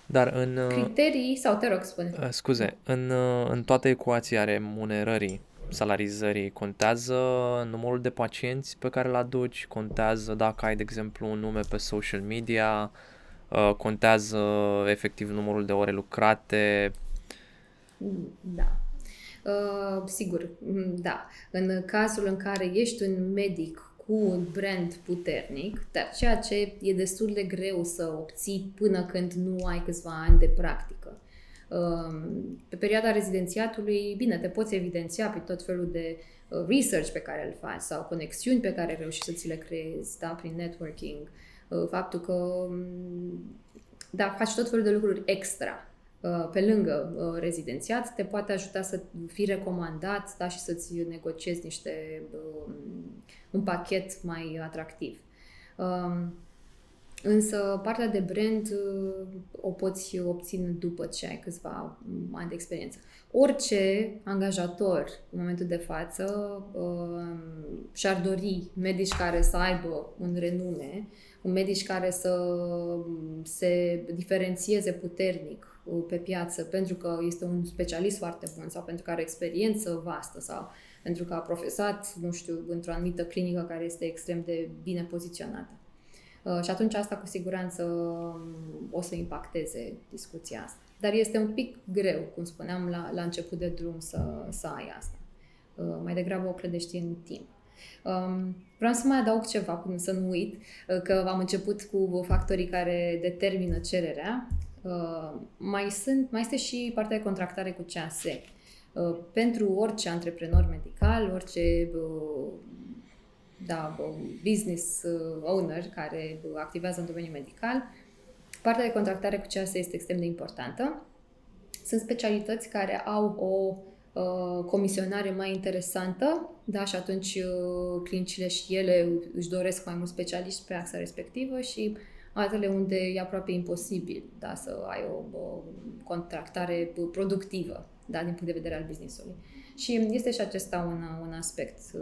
dar în... Uh, criterii, sau te rog, spune. Uh, scuze, în, uh, în toată ecuația remunerării salarizării contează numărul de pacienți pe care îl aduci, contează dacă ai, de exemplu, un nume pe social media, uh, contează efectiv numărul de ore lucrate. Da. Uh, sigur, mm, da. În cazul în care ești un medic cu un brand puternic, dar ceea ce e destul de greu să obții până când nu ai câțiva ani de practică. Pe perioada rezidențiatului, bine, te poți evidenția pe tot felul de uh, research pe care îl faci sau conexiuni pe care reușești să ți le creezi, da, prin networking, uh, faptul că, um, da, faci tot felul de lucruri extra uh, pe lângă rezidențiat, te poate ajuta să fii recomandat da, și să-ți negociezi niște, um, un pachet mai atractiv. Um, Însă partea de brand uh, o poți obține după ce ai câțiva ani de experiență. Orice angajator în momentul de față uh, și-ar dori medici care să aibă un renume, un medici care să se diferențieze puternic uh, pe piață pentru că este un specialist foarte bun sau pentru că are experiență vastă sau pentru că a profesat, nu știu, într-o anumită clinică care este extrem de bine poziționată. Uh, și atunci asta cu siguranță um, o să impacteze discuția asta. Dar este un pic greu, cum spuneam la, la început de drum, să, să ai asta. Uh, mai degrabă o clădești în timp. Um, vreau să mai adaug ceva, până să nu uit, uh, că am început cu factorii care determină cererea. Mai, sunt, mai este și partea de contractare cu CAS. Pentru orice antreprenor medical, orice da, business uh, owner care activează în domeniul medical, partea de contractare cu CAS este extrem de importantă. Sunt specialități care au o uh, comisionare mai interesantă, da, și atunci uh, clinicile și ele își doresc mai mulți specialiști pe axa respectivă și altele unde e aproape imposibil da, să ai o, o contractare productivă da, din punct de vedere al businessului. Și este și acesta un, un aspect uh,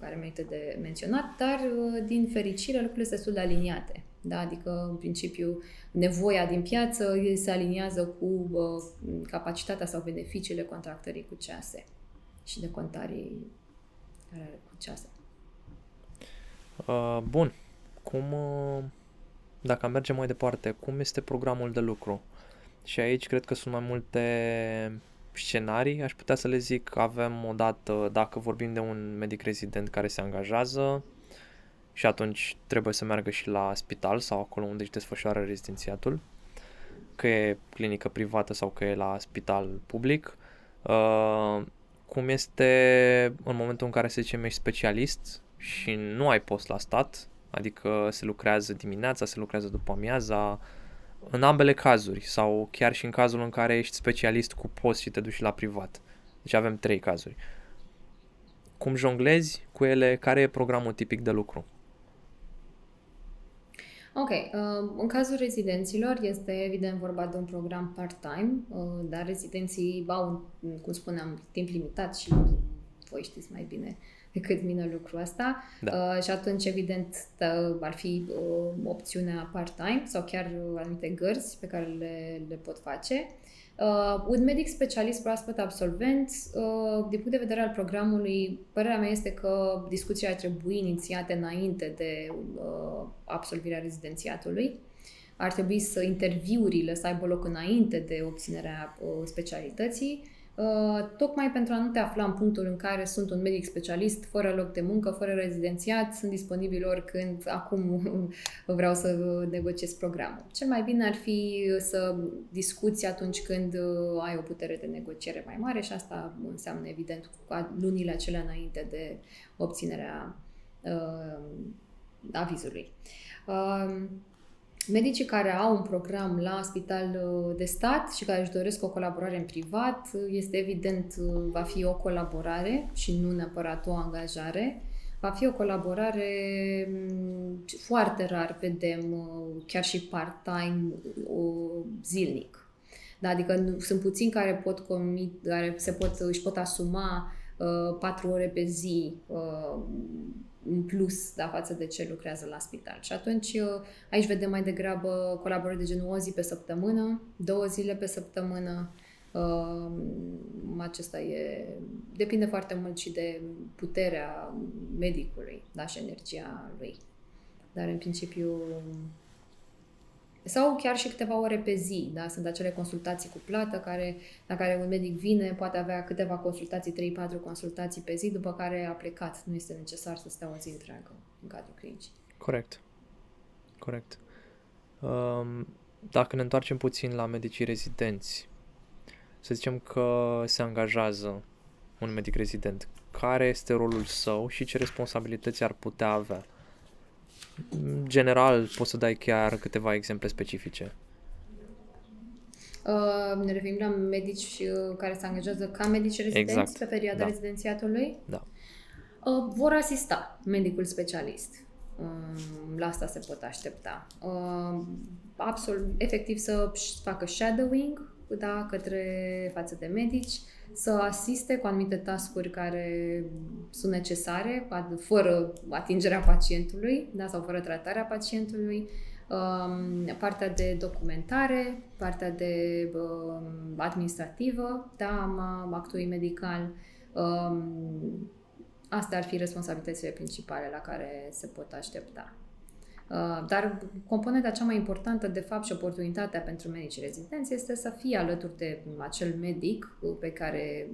care merită de menționat, dar uh, din fericire lucrurile sunt destul de aliniate. Da? Adică, în principiu, nevoia din piață se aliniază cu uh, capacitatea sau beneficiile contractării cu cease și de contarii cu cease. Uh, bun. Cum, uh, dacă mergem mai departe, cum este programul de lucru? Și aici cred că sunt mai multe scenarii, aș putea să le zic, avem o dată, dacă vorbim de un medic rezident care se angajează și atunci trebuie să meargă și la spital sau acolo unde își desfășoară rezidențiatul, că e clinică privată sau că e la spital public. Uh, cum este în momentul în care, să zicem, ești specialist și nu ai post la stat, adică se lucrează dimineața, se lucrează după amiaza, în ambele cazuri sau chiar și în cazul în care ești specialist cu post și te duci la privat. Deci avem trei cazuri. Cum jonglezi cu ele? Care e programul tipic de lucru? Ok. Uh, în cazul rezidenților este evident vorba de un program part-time, uh, dar rezidenții au, cum spuneam, timp limitat și voi știți mai bine decât mine lucrul ăsta da. uh, și atunci evident tă, ar fi uh, opțiunea part-time sau chiar anumite gărzi pe care le, le pot face. Uh, un medic specialist proaspăt absolvent, uh, din punct de vedere al programului, părerea mea este că discuția ar trebui inițiate înainte de uh, absolvirea rezidențiatului. Ar trebui să interviurile să aibă loc înainte de obținerea uh, specialității Uh, tocmai pentru a nu te afla în punctul în care sunt un medic specialist, fără loc de muncă, fără rezidențiat, sunt disponibil oricând, acum vreau să negociez programul. Cel mai bine ar fi să discuți atunci când uh, ai o putere de negociere mai mare și asta înseamnă evident lunile acelea înainte de obținerea uh, avizului. Uh, Medicii care au un program la spital uh, de stat și care își doresc o colaborare în privat, uh, este evident, uh, va fi o colaborare și nu neapărat o angajare. Va fi o colaborare mm, foarte rar, vedem, chiar și part-time, zilnic. Da, adică sunt puțini care pot comit, care se pot, își pot asuma uh, patru ore pe zi uh, în plus da, față de ce lucrează la spital. Și atunci uh, aici vedem mai degrabă colaborări de genul o zi pe săptămână, două zile pe săptămână. Uh, acesta e, depinde foarte mult și de puterea medicului da, și energia lui. Dar în principiu sau chiar și câteva ore pe zi, da? Sunt acele consultații cu plată care, la care un medic vine, poate avea câteva consultații, 3-4 consultații pe zi, după care a plecat. Nu este necesar să stea o zi întreagă în cadrul clinicii. Corect. Corect. Um, dacă ne întoarcem puțin la medicii rezidenți, să zicem că se angajează un medic rezident. Care este rolul său și ce responsabilități ar putea avea? General, poți să dai chiar câteva exemple specifice. Uh, ne referim la medici uh, care se angajează ca medici rezidenți exact. pe perioada da. rezidențiatului. Da. Uh, vor asista medicul specialist. Uh, la asta se pot aștepta. Uh, absolut, efectiv să facă shadowing da, către față de medici, să asiste cu anumite tascuri care sunt necesare, fără atingerea pacientului da, sau fără tratarea pacientului, um, partea de documentare, partea de um, administrativă, da, actului medical. Um, astea ar fi responsabilitățile principale la care se pot aștepta. Uh, dar componenta cea mai importantă, de fapt, și oportunitatea pentru medicii rezidenți este să fie alături de acel medic pe care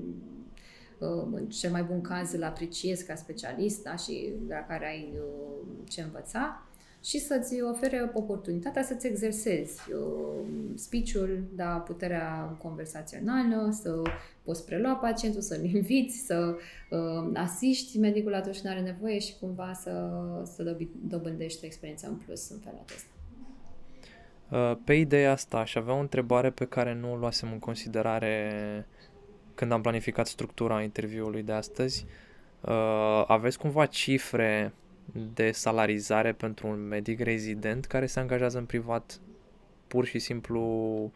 uh, în cel mai bun caz îl apreciezi ca specialist da? și la care ai uh, ce învăța și să-ți ofere oportunitatea să-ți exersezi uh, speech-ul, da, puterea conversațională, să poți prelua pacientul, să-l inviți, să uh, asiști medicul atunci când are nevoie și cumva să, să dobândești experiența în plus în felul acesta. Uh, pe ideea asta aș avea o întrebare pe care nu o luasem în considerare când am planificat structura interviului de astăzi. Uh, aveți cumva cifre de salarizare pentru un medic rezident care se angajează în privat pur și simplu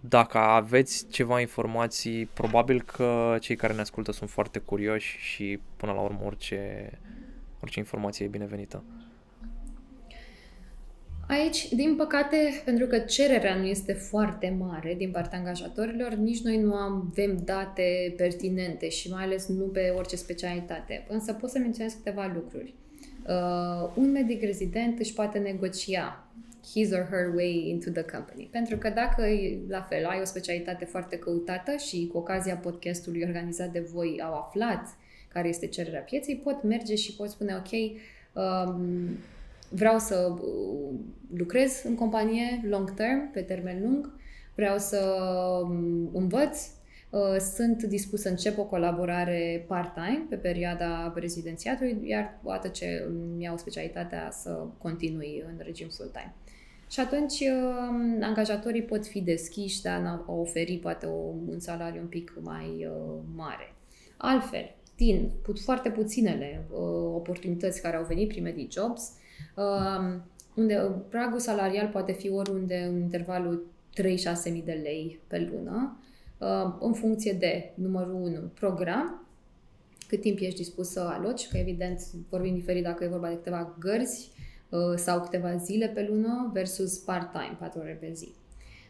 dacă aveți ceva informații, probabil că cei care ne ascultă sunt foarte curioși și până la urmă orice, orice informație e binevenită. Aici, din păcate, pentru că cererea nu este foarte mare din partea angajatorilor, nici noi nu avem date pertinente și mai ales nu pe orice specialitate. Însă pot să menționez câteva lucruri. Uh, un medic rezident își poate negocia his or her way into the company. Pentru că dacă, la fel, ai o specialitate foarte căutată și cu ocazia podcastului organizat de voi au aflat care este cererea pieței, pot merge și pot spune, ok, um, vreau să uh, lucrez în companie long term, pe termen lung, vreau să um, învăț, uh, sunt dispus să încep o colaborare part-time pe perioada rezidențiatului, iar odată ce îmi iau specialitatea să continui în regim full-time. Și atunci um, angajatorii pot fi deschiși de a oferi poate o, un salariu un pic mai uh, mare. Altfel, din put, foarte puținele uh, oportunități care au venit prin MediJobs, uh, unde pragul salarial poate fi oriunde în intervalul 3-6 mii de lei pe lună, uh, în funcție de, numărul 1, program, cât timp ești dispus să aloci, că evident vorbim diferit dacă e vorba de câteva gărzi uh, sau câteva zile pe lună versus part-time, 4 ore pe zi.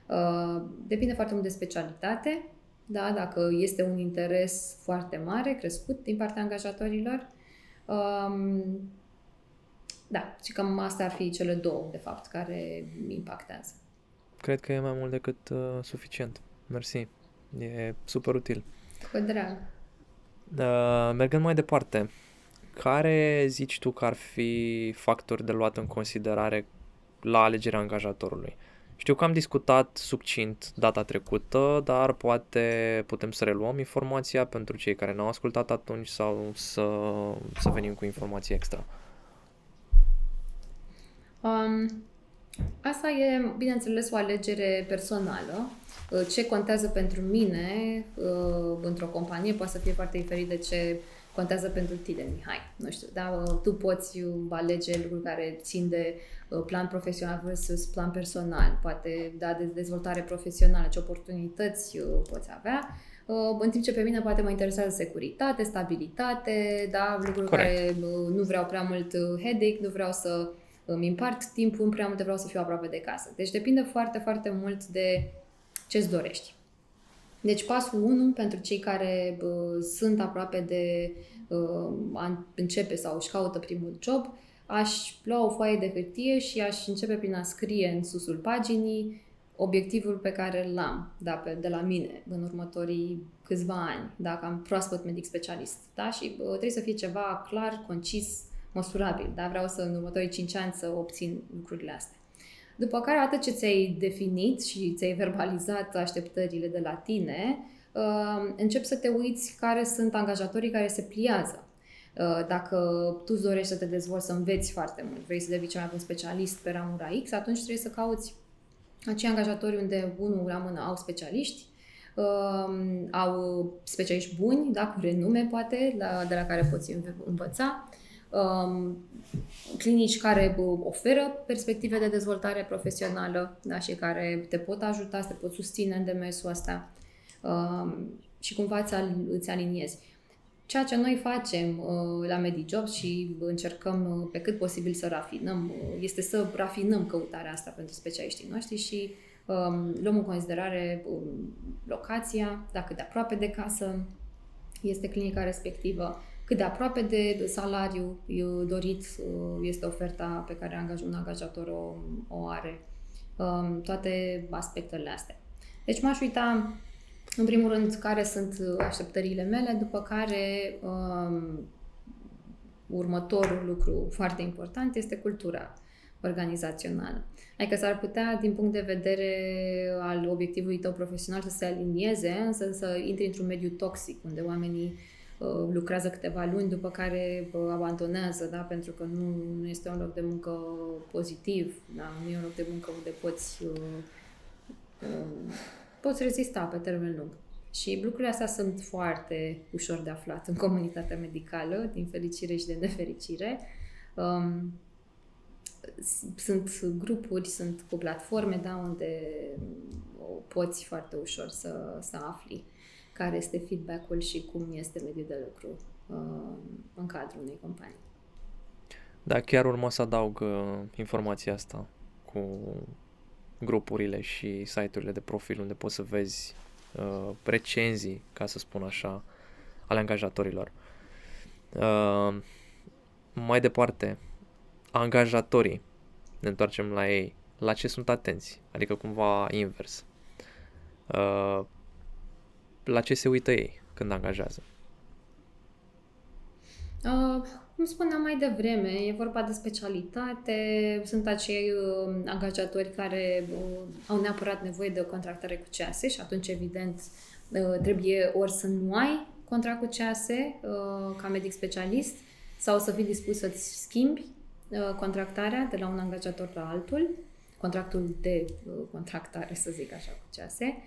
Uh, depinde foarte mult de specialitate, da, dacă este un interes foarte mare, crescut din partea angajatorilor. Um, da, și cam asta ar fi cele două, de fapt, care impactează. Cred că e mai mult decât uh, suficient. Mersi. E super util. Cu drag. Uh, mergând mai departe, care zici tu că ar fi factori de luat în considerare la alegerea angajatorului? Știu că am discutat succint data trecută, dar poate putem să reluăm informația pentru cei care n-au ascultat atunci sau să, să venim cu informații extra. Um, asta e, bineînțeles, o alegere personală. Uh, ce contează pentru mine uh, într-o companie poate să fie foarte diferit de ce contează pentru tine, Mihai. Nu știu, dar uh, tu poți alege lucruri care țin de plan profesional versus plan personal, poate da de dezvoltare profesională, ce oportunități poți avea. În timp ce pe mine poate mă interesează securitate, stabilitate, da, lucruri Correct. care nu vreau prea mult headache, nu vreau să îmi împart timpul prea mult, vreau să fiu aproape de casă. Deci depinde foarte, foarte mult de ce-ți dorești. Deci pasul 1 pentru cei care bă, sunt aproape de uh, a începe sau își caută primul job, aș lua o foaie de hârtie și aș începe prin a scrie în susul paginii obiectivul pe care îl am da, pe, de la mine în următorii câțiva ani, dacă am proaspăt medic specialist. Da? Și uh, trebuie să fie ceva clar, concis, măsurabil. Da? Vreau să în următorii 5 ani să obțin lucrurile astea. După care, atât ce ți-ai definit și ți-ai verbalizat așteptările de la tine, uh, încep să te uiți care sunt angajatorii care se pliază. Uh, dacă tu îți dorești să te dezvolți, să înveți foarte mult, vrei să devii cel mai bun specialist pe ramura X, atunci trebuie să cauți acei angajatori unde unul la mână au specialiști, uh, au specialiști buni, da, cu renume poate, la, de la care poți învăța, um, clinici care oferă perspective de dezvoltare profesională da, și care te pot ajuta, să te pot susține în demersul ăsta um, și cumva îți, îți aliniezi. Ceea ce noi facem uh, la MediJobs și încercăm uh, pe cât posibil să rafinăm, uh, este să rafinăm căutarea asta pentru specialiștii noștri și um, luăm în considerare um, locația, dacă de aproape de casă este clinica respectivă, cât de aproape de salariu dorit este oferta pe care un angajator o, o are. Um, toate aspectele astea. Deci m-aș uita, în primul rând, care sunt așteptările mele, după care um, următorul lucru foarte important este cultura organizațională. Adică s-ar putea, din punct de vedere al obiectivului tău profesional, să se alinieze, însă să intri într-un mediu toxic, unde oamenii Uh, lucrează câteva luni, după care uh, abandonează, da? pentru că nu, nu este un loc de muncă pozitiv, da? nu e un loc de muncă unde poți, uh, uh, poți rezista pe termen lung. Și lucrurile astea sunt foarte ușor de aflat în comunitatea medicală, din fericire și de nefericire. Um, sunt grupuri, sunt cu platforme da, unde poți foarte ușor să, să afli care este feedback-ul și cum este mediul de lucru uh, în cadrul unei companii. Da, chiar urmă să adaug uh, informația asta cu grupurile și site-urile de profil unde poți să vezi uh, recenzii, ca să spun așa, ale angajatorilor. Uh, mai departe, angajatorii, ne întoarcem la ei. la ce sunt atenți, adică cumva invers. Uh, la ce se uită ei când angajează? Uh, cum spuneam mai devreme, e vorba de specialitate, sunt acei uh, angajatori care uh, au neapărat nevoie de o contractare cu cease și atunci, evident, uh, trebuie ori să nu ai contract cu cease uh, ca medic specialist sau să fii dispus să-ți schimbi uh, contractarea de la un angajator la altul, contractul de uh, contractare, să zic așa, cu cease. Um,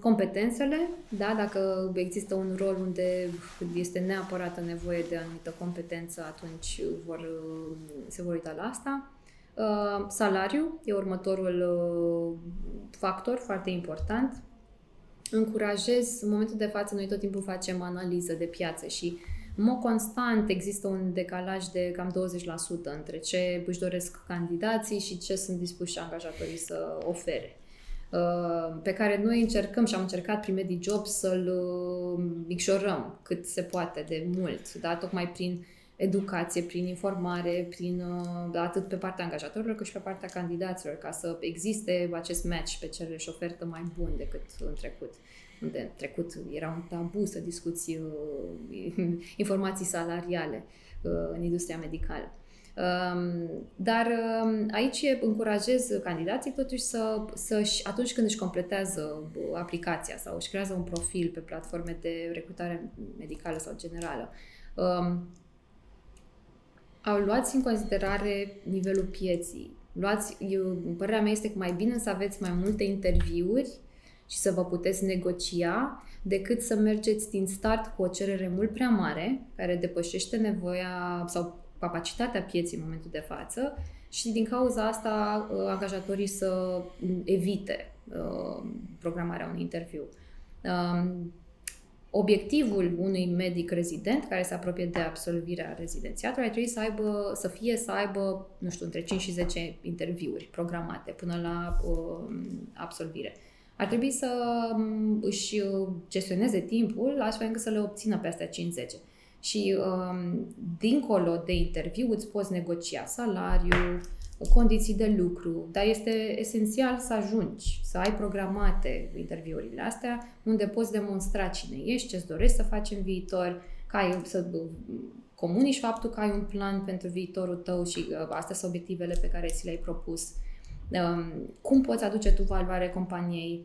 competențele, da, dacă există un rol unde este neapărat nevoie de anumită competență, atunci vor, se vor uita la asta. Uh, salariu e următorul uh, factor foarte important. Încurajez, în momentul de față, noi tot timpul facem analiză de piață și în mod constant există un decalaj de cam 20% între ce își doresc candidații și ce sunt dispuși angajatorii să ofere. Uh, pe care noi încercăm și am încercat prin MediJob să-l uh, micșorăm cât se poate de mult, da? tocmai prin educație, prin informare, prin uh, atât pe partea angajatorilor cât și pe partea candidaților, ca să existe acest match pe cerere și ofertă mai bun decât în trecut. Unde în trecut era un tabu să discuți informații salariale în industria medicală. Dar aici încurajez candidații totuși să, să atunci când își completează aplicația sau își creează un profil pe platforme de recrutare medicală sau generală, au luați în considerare nivelul pieții. Luați, eu, părerea mea este că mai bine să aveți mai multe interviuri și să vă puteți negocia decât să mergeți din start cu o cerere mult prea mare, care depășește nevoia sau capacitatea pieții în momentul de față și din cauza asta uh, angajatorii să evite uh, programarea unui interviu. Um, obiectivul unui medic rezident care se apropie de absolvirea rezidențiatului ar trebui să aibă, să fie să aibă, nu știu, între 5 și 10 interviuri programate până la uh, absolvire. Ar trebui să um, își gestioneze timpul astfel încât să le obțină pe astea 5-10 și um, dincolo de interviu îți poți negocia salariu, condiții de lucru, dar este esențial să ajungi, să ai programate interviurile astea, unde poți demonstra cine ești, ce-ți dorești să faci în viitor, ca ai, să comunici faptul că ai un plan pentru viitorul tău și uh, astea sunt obiectivele pe care ți le-ai propus. Um, cum poți aduce tu valoare companiei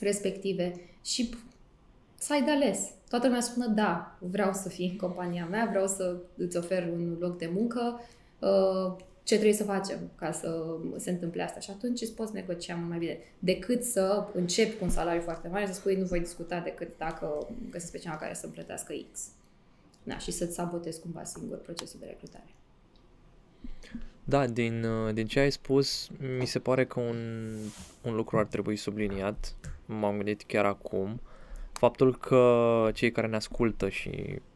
respective și să ai de ales. Toată lumea spună, da, vreau să fii în compania mea, vreau să îți ofer un loc de muncă, uh, ce trebuie să facem ca să se întâmple asta? Și atunci îți poți negocia mai bine. Decât să începi cu un salariu foarte mare, să spui, nu voi discuta decât dacă găsesc pe cineva care să plătească X. Da, și să-ți sabotezi cumva singur procesul de recrutare. Da, din, uh, din ce ai spus, mi se pare că un, un lucru ar trebui subliniat. M-am gândit chiar acum faptul că cei care ne ascultă și,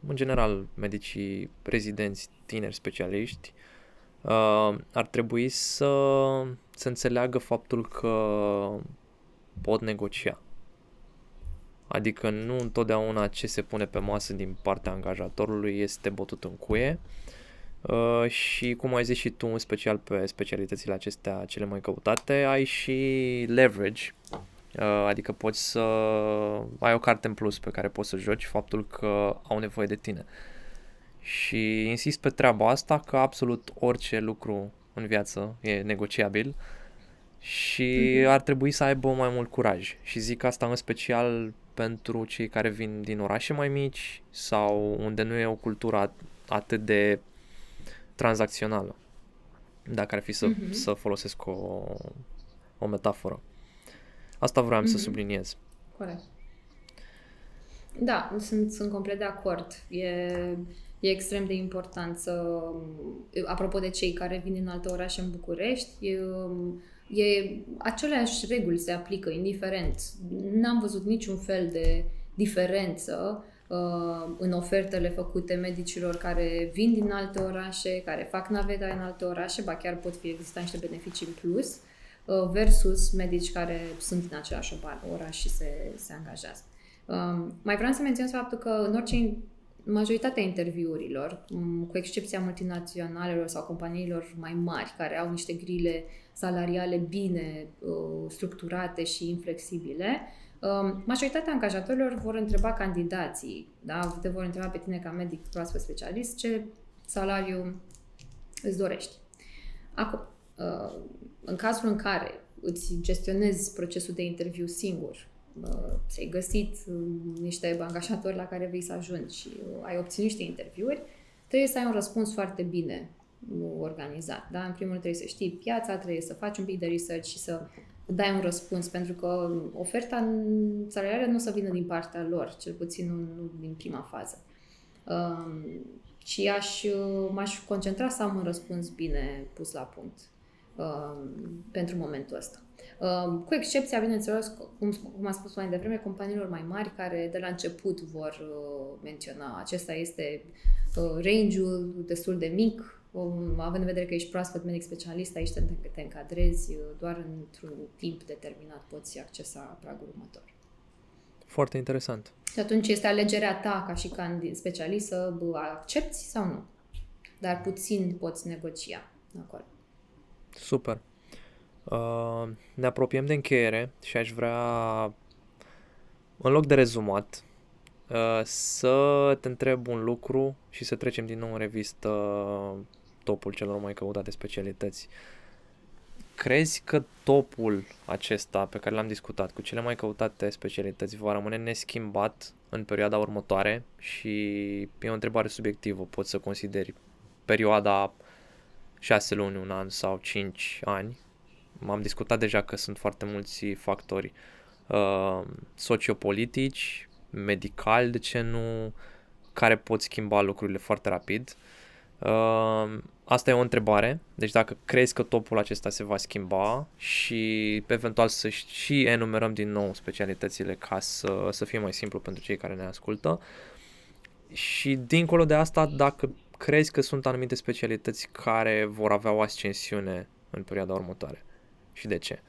în general, medicii rezidenți, tineri, specialiști, uh, ar trebui să, să înțeleagă faptul că pot negocia. Adică nu întotdeauna ce se pune pe masă din partea angajatorului este bătut în cuie uh, și cum ai zis și tu, în special pe specialitățile acestea cele mai căutate, ai și leverage Uh, adică poți să ai o carte în plus pe care poți să joci faptul că au nevoie de tine. Și insist pe treaba asta că absolut orice lucru în viață e negociabil și mm-hmm. ar trebui să aibă mai mult curaj. Și zic asta în special pentru cei care vin din orașe mai mici sau unde nu e o cultură atât de tranzacțională. Dacă ar fi să, mm-hmm. să folosesc o, o metaforă. Asta vreau mm-hmm. să mhm. subliniez. Corect. Da, sunt, sunt complet de acord. E, e extrem de important să... Apropo de cei care vin din alte orașe în București, e, e aceleași reguli se aplică, indiferent. N-am văzut niciun fel de diferență uh, în ofertele făcute medicilor care vin din alte orașe, care fac naveta în alte orașe, ba chiar pot fi exista niște beneficii în plus. Uh, Uh, versus medici care sunt în același oraș și se, se angajează. Um, mai vreau să menționez faptul că în orice majoritatea interviurilor, cu excepția multinaționalelor sau companiilor mai mari, care au niște grile salariale bine uh, structurate și inflexibile, uh, majoritatea angajatorilor vor întreba candidații, da? te vor întreba pe tine ca medic proaspăt specialist ce salariu îți dorești. Acum, uh, în cazul în care îți gestionezi procesul de interviu singur, ți-ai găsit uh, niște angajatori la care vei să ajungi și uh, ai obținut niște interviuri, trebuie să ai un răspuns foarte bine uh, organizat. Da? În primul rând trebuie să știi piața, trebuie să faci un pic de research și să dai un răspuns, pentru că oferta salarială nu o să vină din partea lor, cel puțin nu, nu din prima fază. Um, și aș, m-aș concentra să am un răspuns bine pus la punct um, pentru momentul ăsta. Um, cu excepția, bineînțeles, cum, cum am spus mai devreme, companiilor mai mari care de la început vor uh, menționa. Acesta este uh, range-ul destul de mic, um, având în vedere că ești proaspăt medic specialist, aici te, te încadrezi, uh, doar într-un timp determinat poți accesa pragul următor. Foarte interesant. Și atunci este alegerea ta ca și ca specialist să accepti sau nu. Dar puțin poți negocia acolo. Super. Uh, ne apropiem de încheiere și aș vrea, în loc de rezumat, uh, să te întreb un lucru și să trecem din nou în revistă topul celor mai căutate specialități. Crezi că topul acesta pe care l-am discutat cu cele mai căutate specialități va rămâne neschimbat în perioada următoare și e o întrebare subiectivă, poți să consideri perioada 6 luni, un an sau 5 ani am discutat deja că sunt foarte mulți factori uh, sociopolitici, medical, de ce nu, care pot schimba lucrurile foarte rapid. Uh, asta e o întrebare, deci dacă crezi că topul acesta se va schimba și eventual să și enumerăm din nou specialitățile ca să, să fie mai simplu pentru cei care ne ascultă. Și dincolo de asta, dacă crezi că sunt anumite specialități care vor avea o ascensiune în perioada următoare și de ce?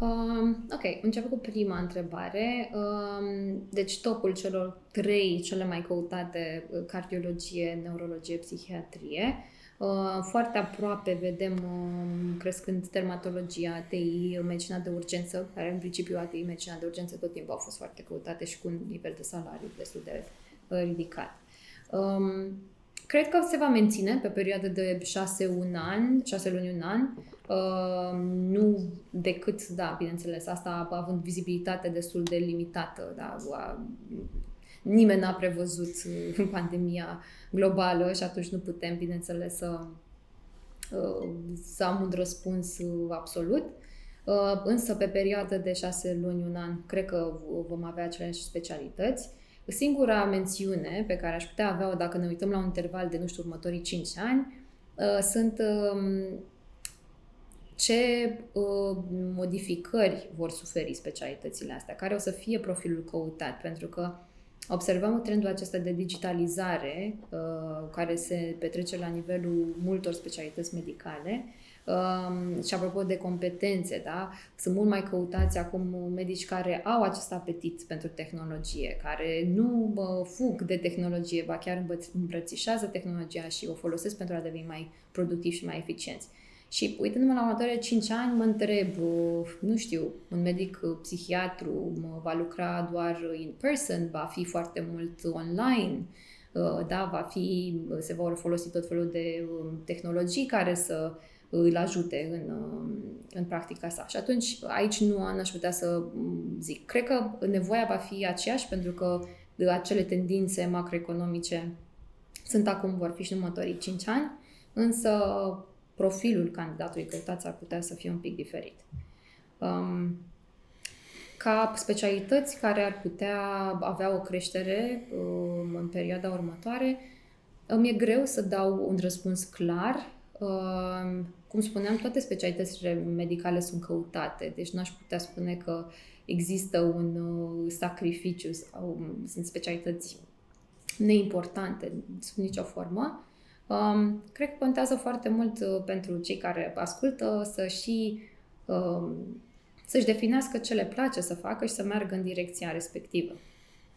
Um, ok, începem cu prima întrebare. Um, deci topul celor trei cele mai căutate, uh, cardiologie, neurologie, psihiatrie. Uh, foarte aproape vedem uh, crescând dermatologia, ATI, medicina de urgență, care în principiu ATI, medicina de urgență tot timpul au fost foarte căutate și cu un nivel de salariu destul de uh, ridicat. Um, Cred că se va menține pe perioadă de 6 un an, 6 luni un an, uh, nu decât, da, bineînțeles, asta având vizibilitate destul de limitată, da, a, nimeni n-a prevăzut uh, pandemia globală și atunci nu putem, bineînțeles, să, uh, să am un răspuns uh, absolut. Uh, însă, pe perioadă de 6 luni, un an, cred că vom avea aceleași specialități. Singura mențiune pe care aș putea avea-o dacă ne uităm la un interval de, nu știu, următorii 5 ani, uh, sunt um, ce uh, modificări vor suferi specialitățile astea, care o să fie profilul căutat, pentru că observăm trendul acesta de digitalizare uh, care se petrece la nivelul multor specialități medicale Um, și apropo de competențe, da? sunt mult mai căutați acum medici care au acest apetit pentru tehnologie, care nu uh, fug de tehnologie, ba chiar îmbrățișează tehnologia și o folosesc pentru a deveni mai productivi și mai eficienți. Și uitându-mă la următoarele 5 ani, mă întreb, nu știu, un medic psihiatru va lucra doar in person, va fi foarte mult online, da, va fi, se vor folosi tot felul de tehnologii care să îl ajute în, um, în practica sa. Și atunci aici nu aș putea să mm, zic. Cred că nevoia va fi aceeași pentru că acele tendințe macroeconomice sunt acum, vor fi și în următorii 5 ani, însă profilul candidatului căutați ar putea să fie un pic diferit. Um, ca specialități care ar putea avea o creștere um, în perioada următoare, îmi e greu să dau un răspuns clar. Um, cum spuneam, toate specialitățile medicale sunt căutate, deci nu aș putea spune că există un uh, sacrificiu sau um, sunt specialități neimportante sub nicio formă. Um, cred că contează foarte mult uh, pentru cei care ascultă să și um, să-și definească ce le place să facă și să meargă în direcția respectivă.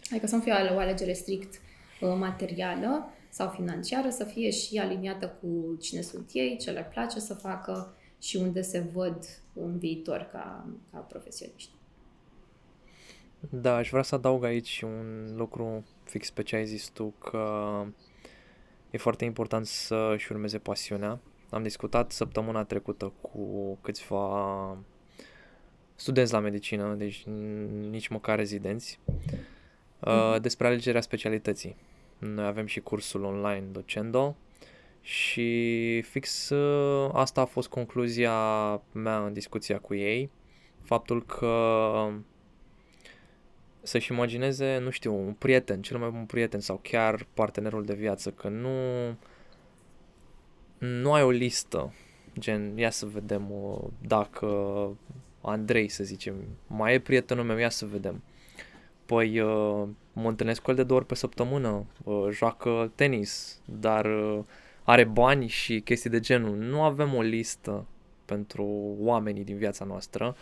Adică să nu fie o alegere strict uh, materială sau financiară, să fie și aliniată cu cine sunt ei, ce le place să facă și unde se văd în viitor ca, ca profesioniști. Da, aș vrea să adaug aici un lucru fix pe ce ai zis tu, că e foarte important să își urmeze pasiunea. Am discutat săptămâna trecută cu câțiva studenți la medicină, deci nici măcar rezidenți, mm-hmm. despre alegerea specialității. Noi avem și cursul online Docendo și fix uh, asta a fost concluzia mea în discuția cu ei, faptul că să-și imagineze, nu știu, un prieten, cel mai bun prieten sau chiar partenerul de viață, că nu nu ai o listă, gen, ia să vedem uh, dacă Andrei, să zicem, mai e prietenul meu, ia să vedem. Păi uh, mă întâlnesc cu el de două ori pe săptămână, uh, joacă tenis, dar uh, are bani și chestii de genul. Nu avem o listă pentru oamenii din viața noastră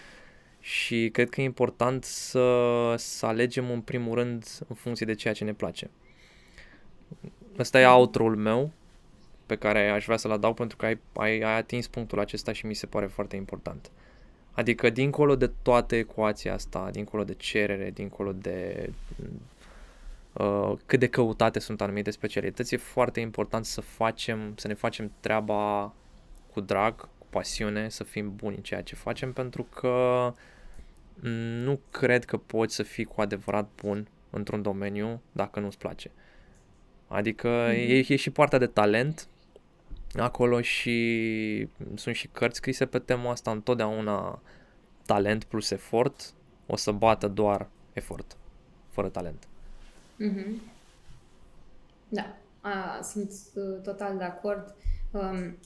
și cred că e important să, să alegem în primul rând în funcție de ceea ce ne place. Ăsta e outro-ul meu pe care aș vrea să-l adaug pentru că ai, ai, ai atins punctul acesta și mi se pare foarte important. Adică dincolo de toată ecuația asta, dincolo de cerere, dincolo de uh, cât de căutate sunt anumite specialități, e foarte important să facem, să ne facem treaba cu drag, cu pasiune, să fim buni în ceea ce facem, pentru că nu cred că poți să fii cu adevărat bun într-un domeniu dacă nu-ți place. Adică mm-hmm. e, e și partea de talent acolo și sunt și cărți scrise pe tema asta, întotdeauna talent plus efort o să bată doar efort, fără talent. Mm-hmm. Da, a, sunt uh, total de acord. Um,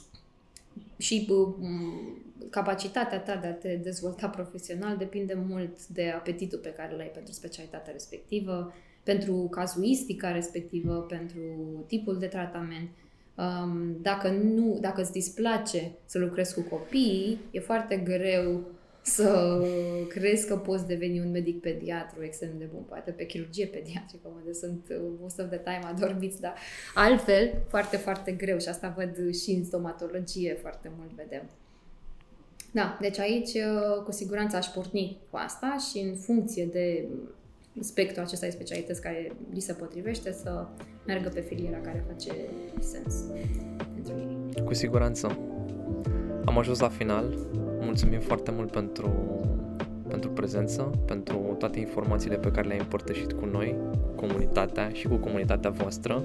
și um, capacitatea ta de a te dezvolta profesional depinde mult de apetitul pe care îl ai pentru specialitatea respectivă, pentru cazuistica respectivă, pentru tipul de tratament. Um, dacă nu, dacă îți displace să lucrezi cu copiii, e foarte greu să crezi că poți deveni un medic pediatru extrem de bun, poate pe chirurgie pediatrică, unde sunt uh, most of the time adormiți, dar altfel foarte, foarte greu și asta văd și în stomatologie foarte mult vedem. Da, deci aici uh, cu siguranță aș porni cu asta și în funcție de spectrul acesta de specialități care li se potrivește să meargă pe filiera care face sens pentru ei. Cu siguranță. Am ajuns la final. Mulțumim foarte mult pentru, pentru prezență, pentru toate informațiile pe care le-ai împărtășit cu noi, cu comunitatea și cu comunitatea voastră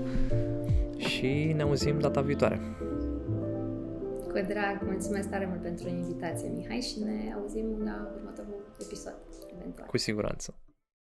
și ne auzim data viitoare. Cu drag, mulțumesc tare mult pentru invitație, Mihai, și ne auzim la următorul episod, eventual. Cu siguranță.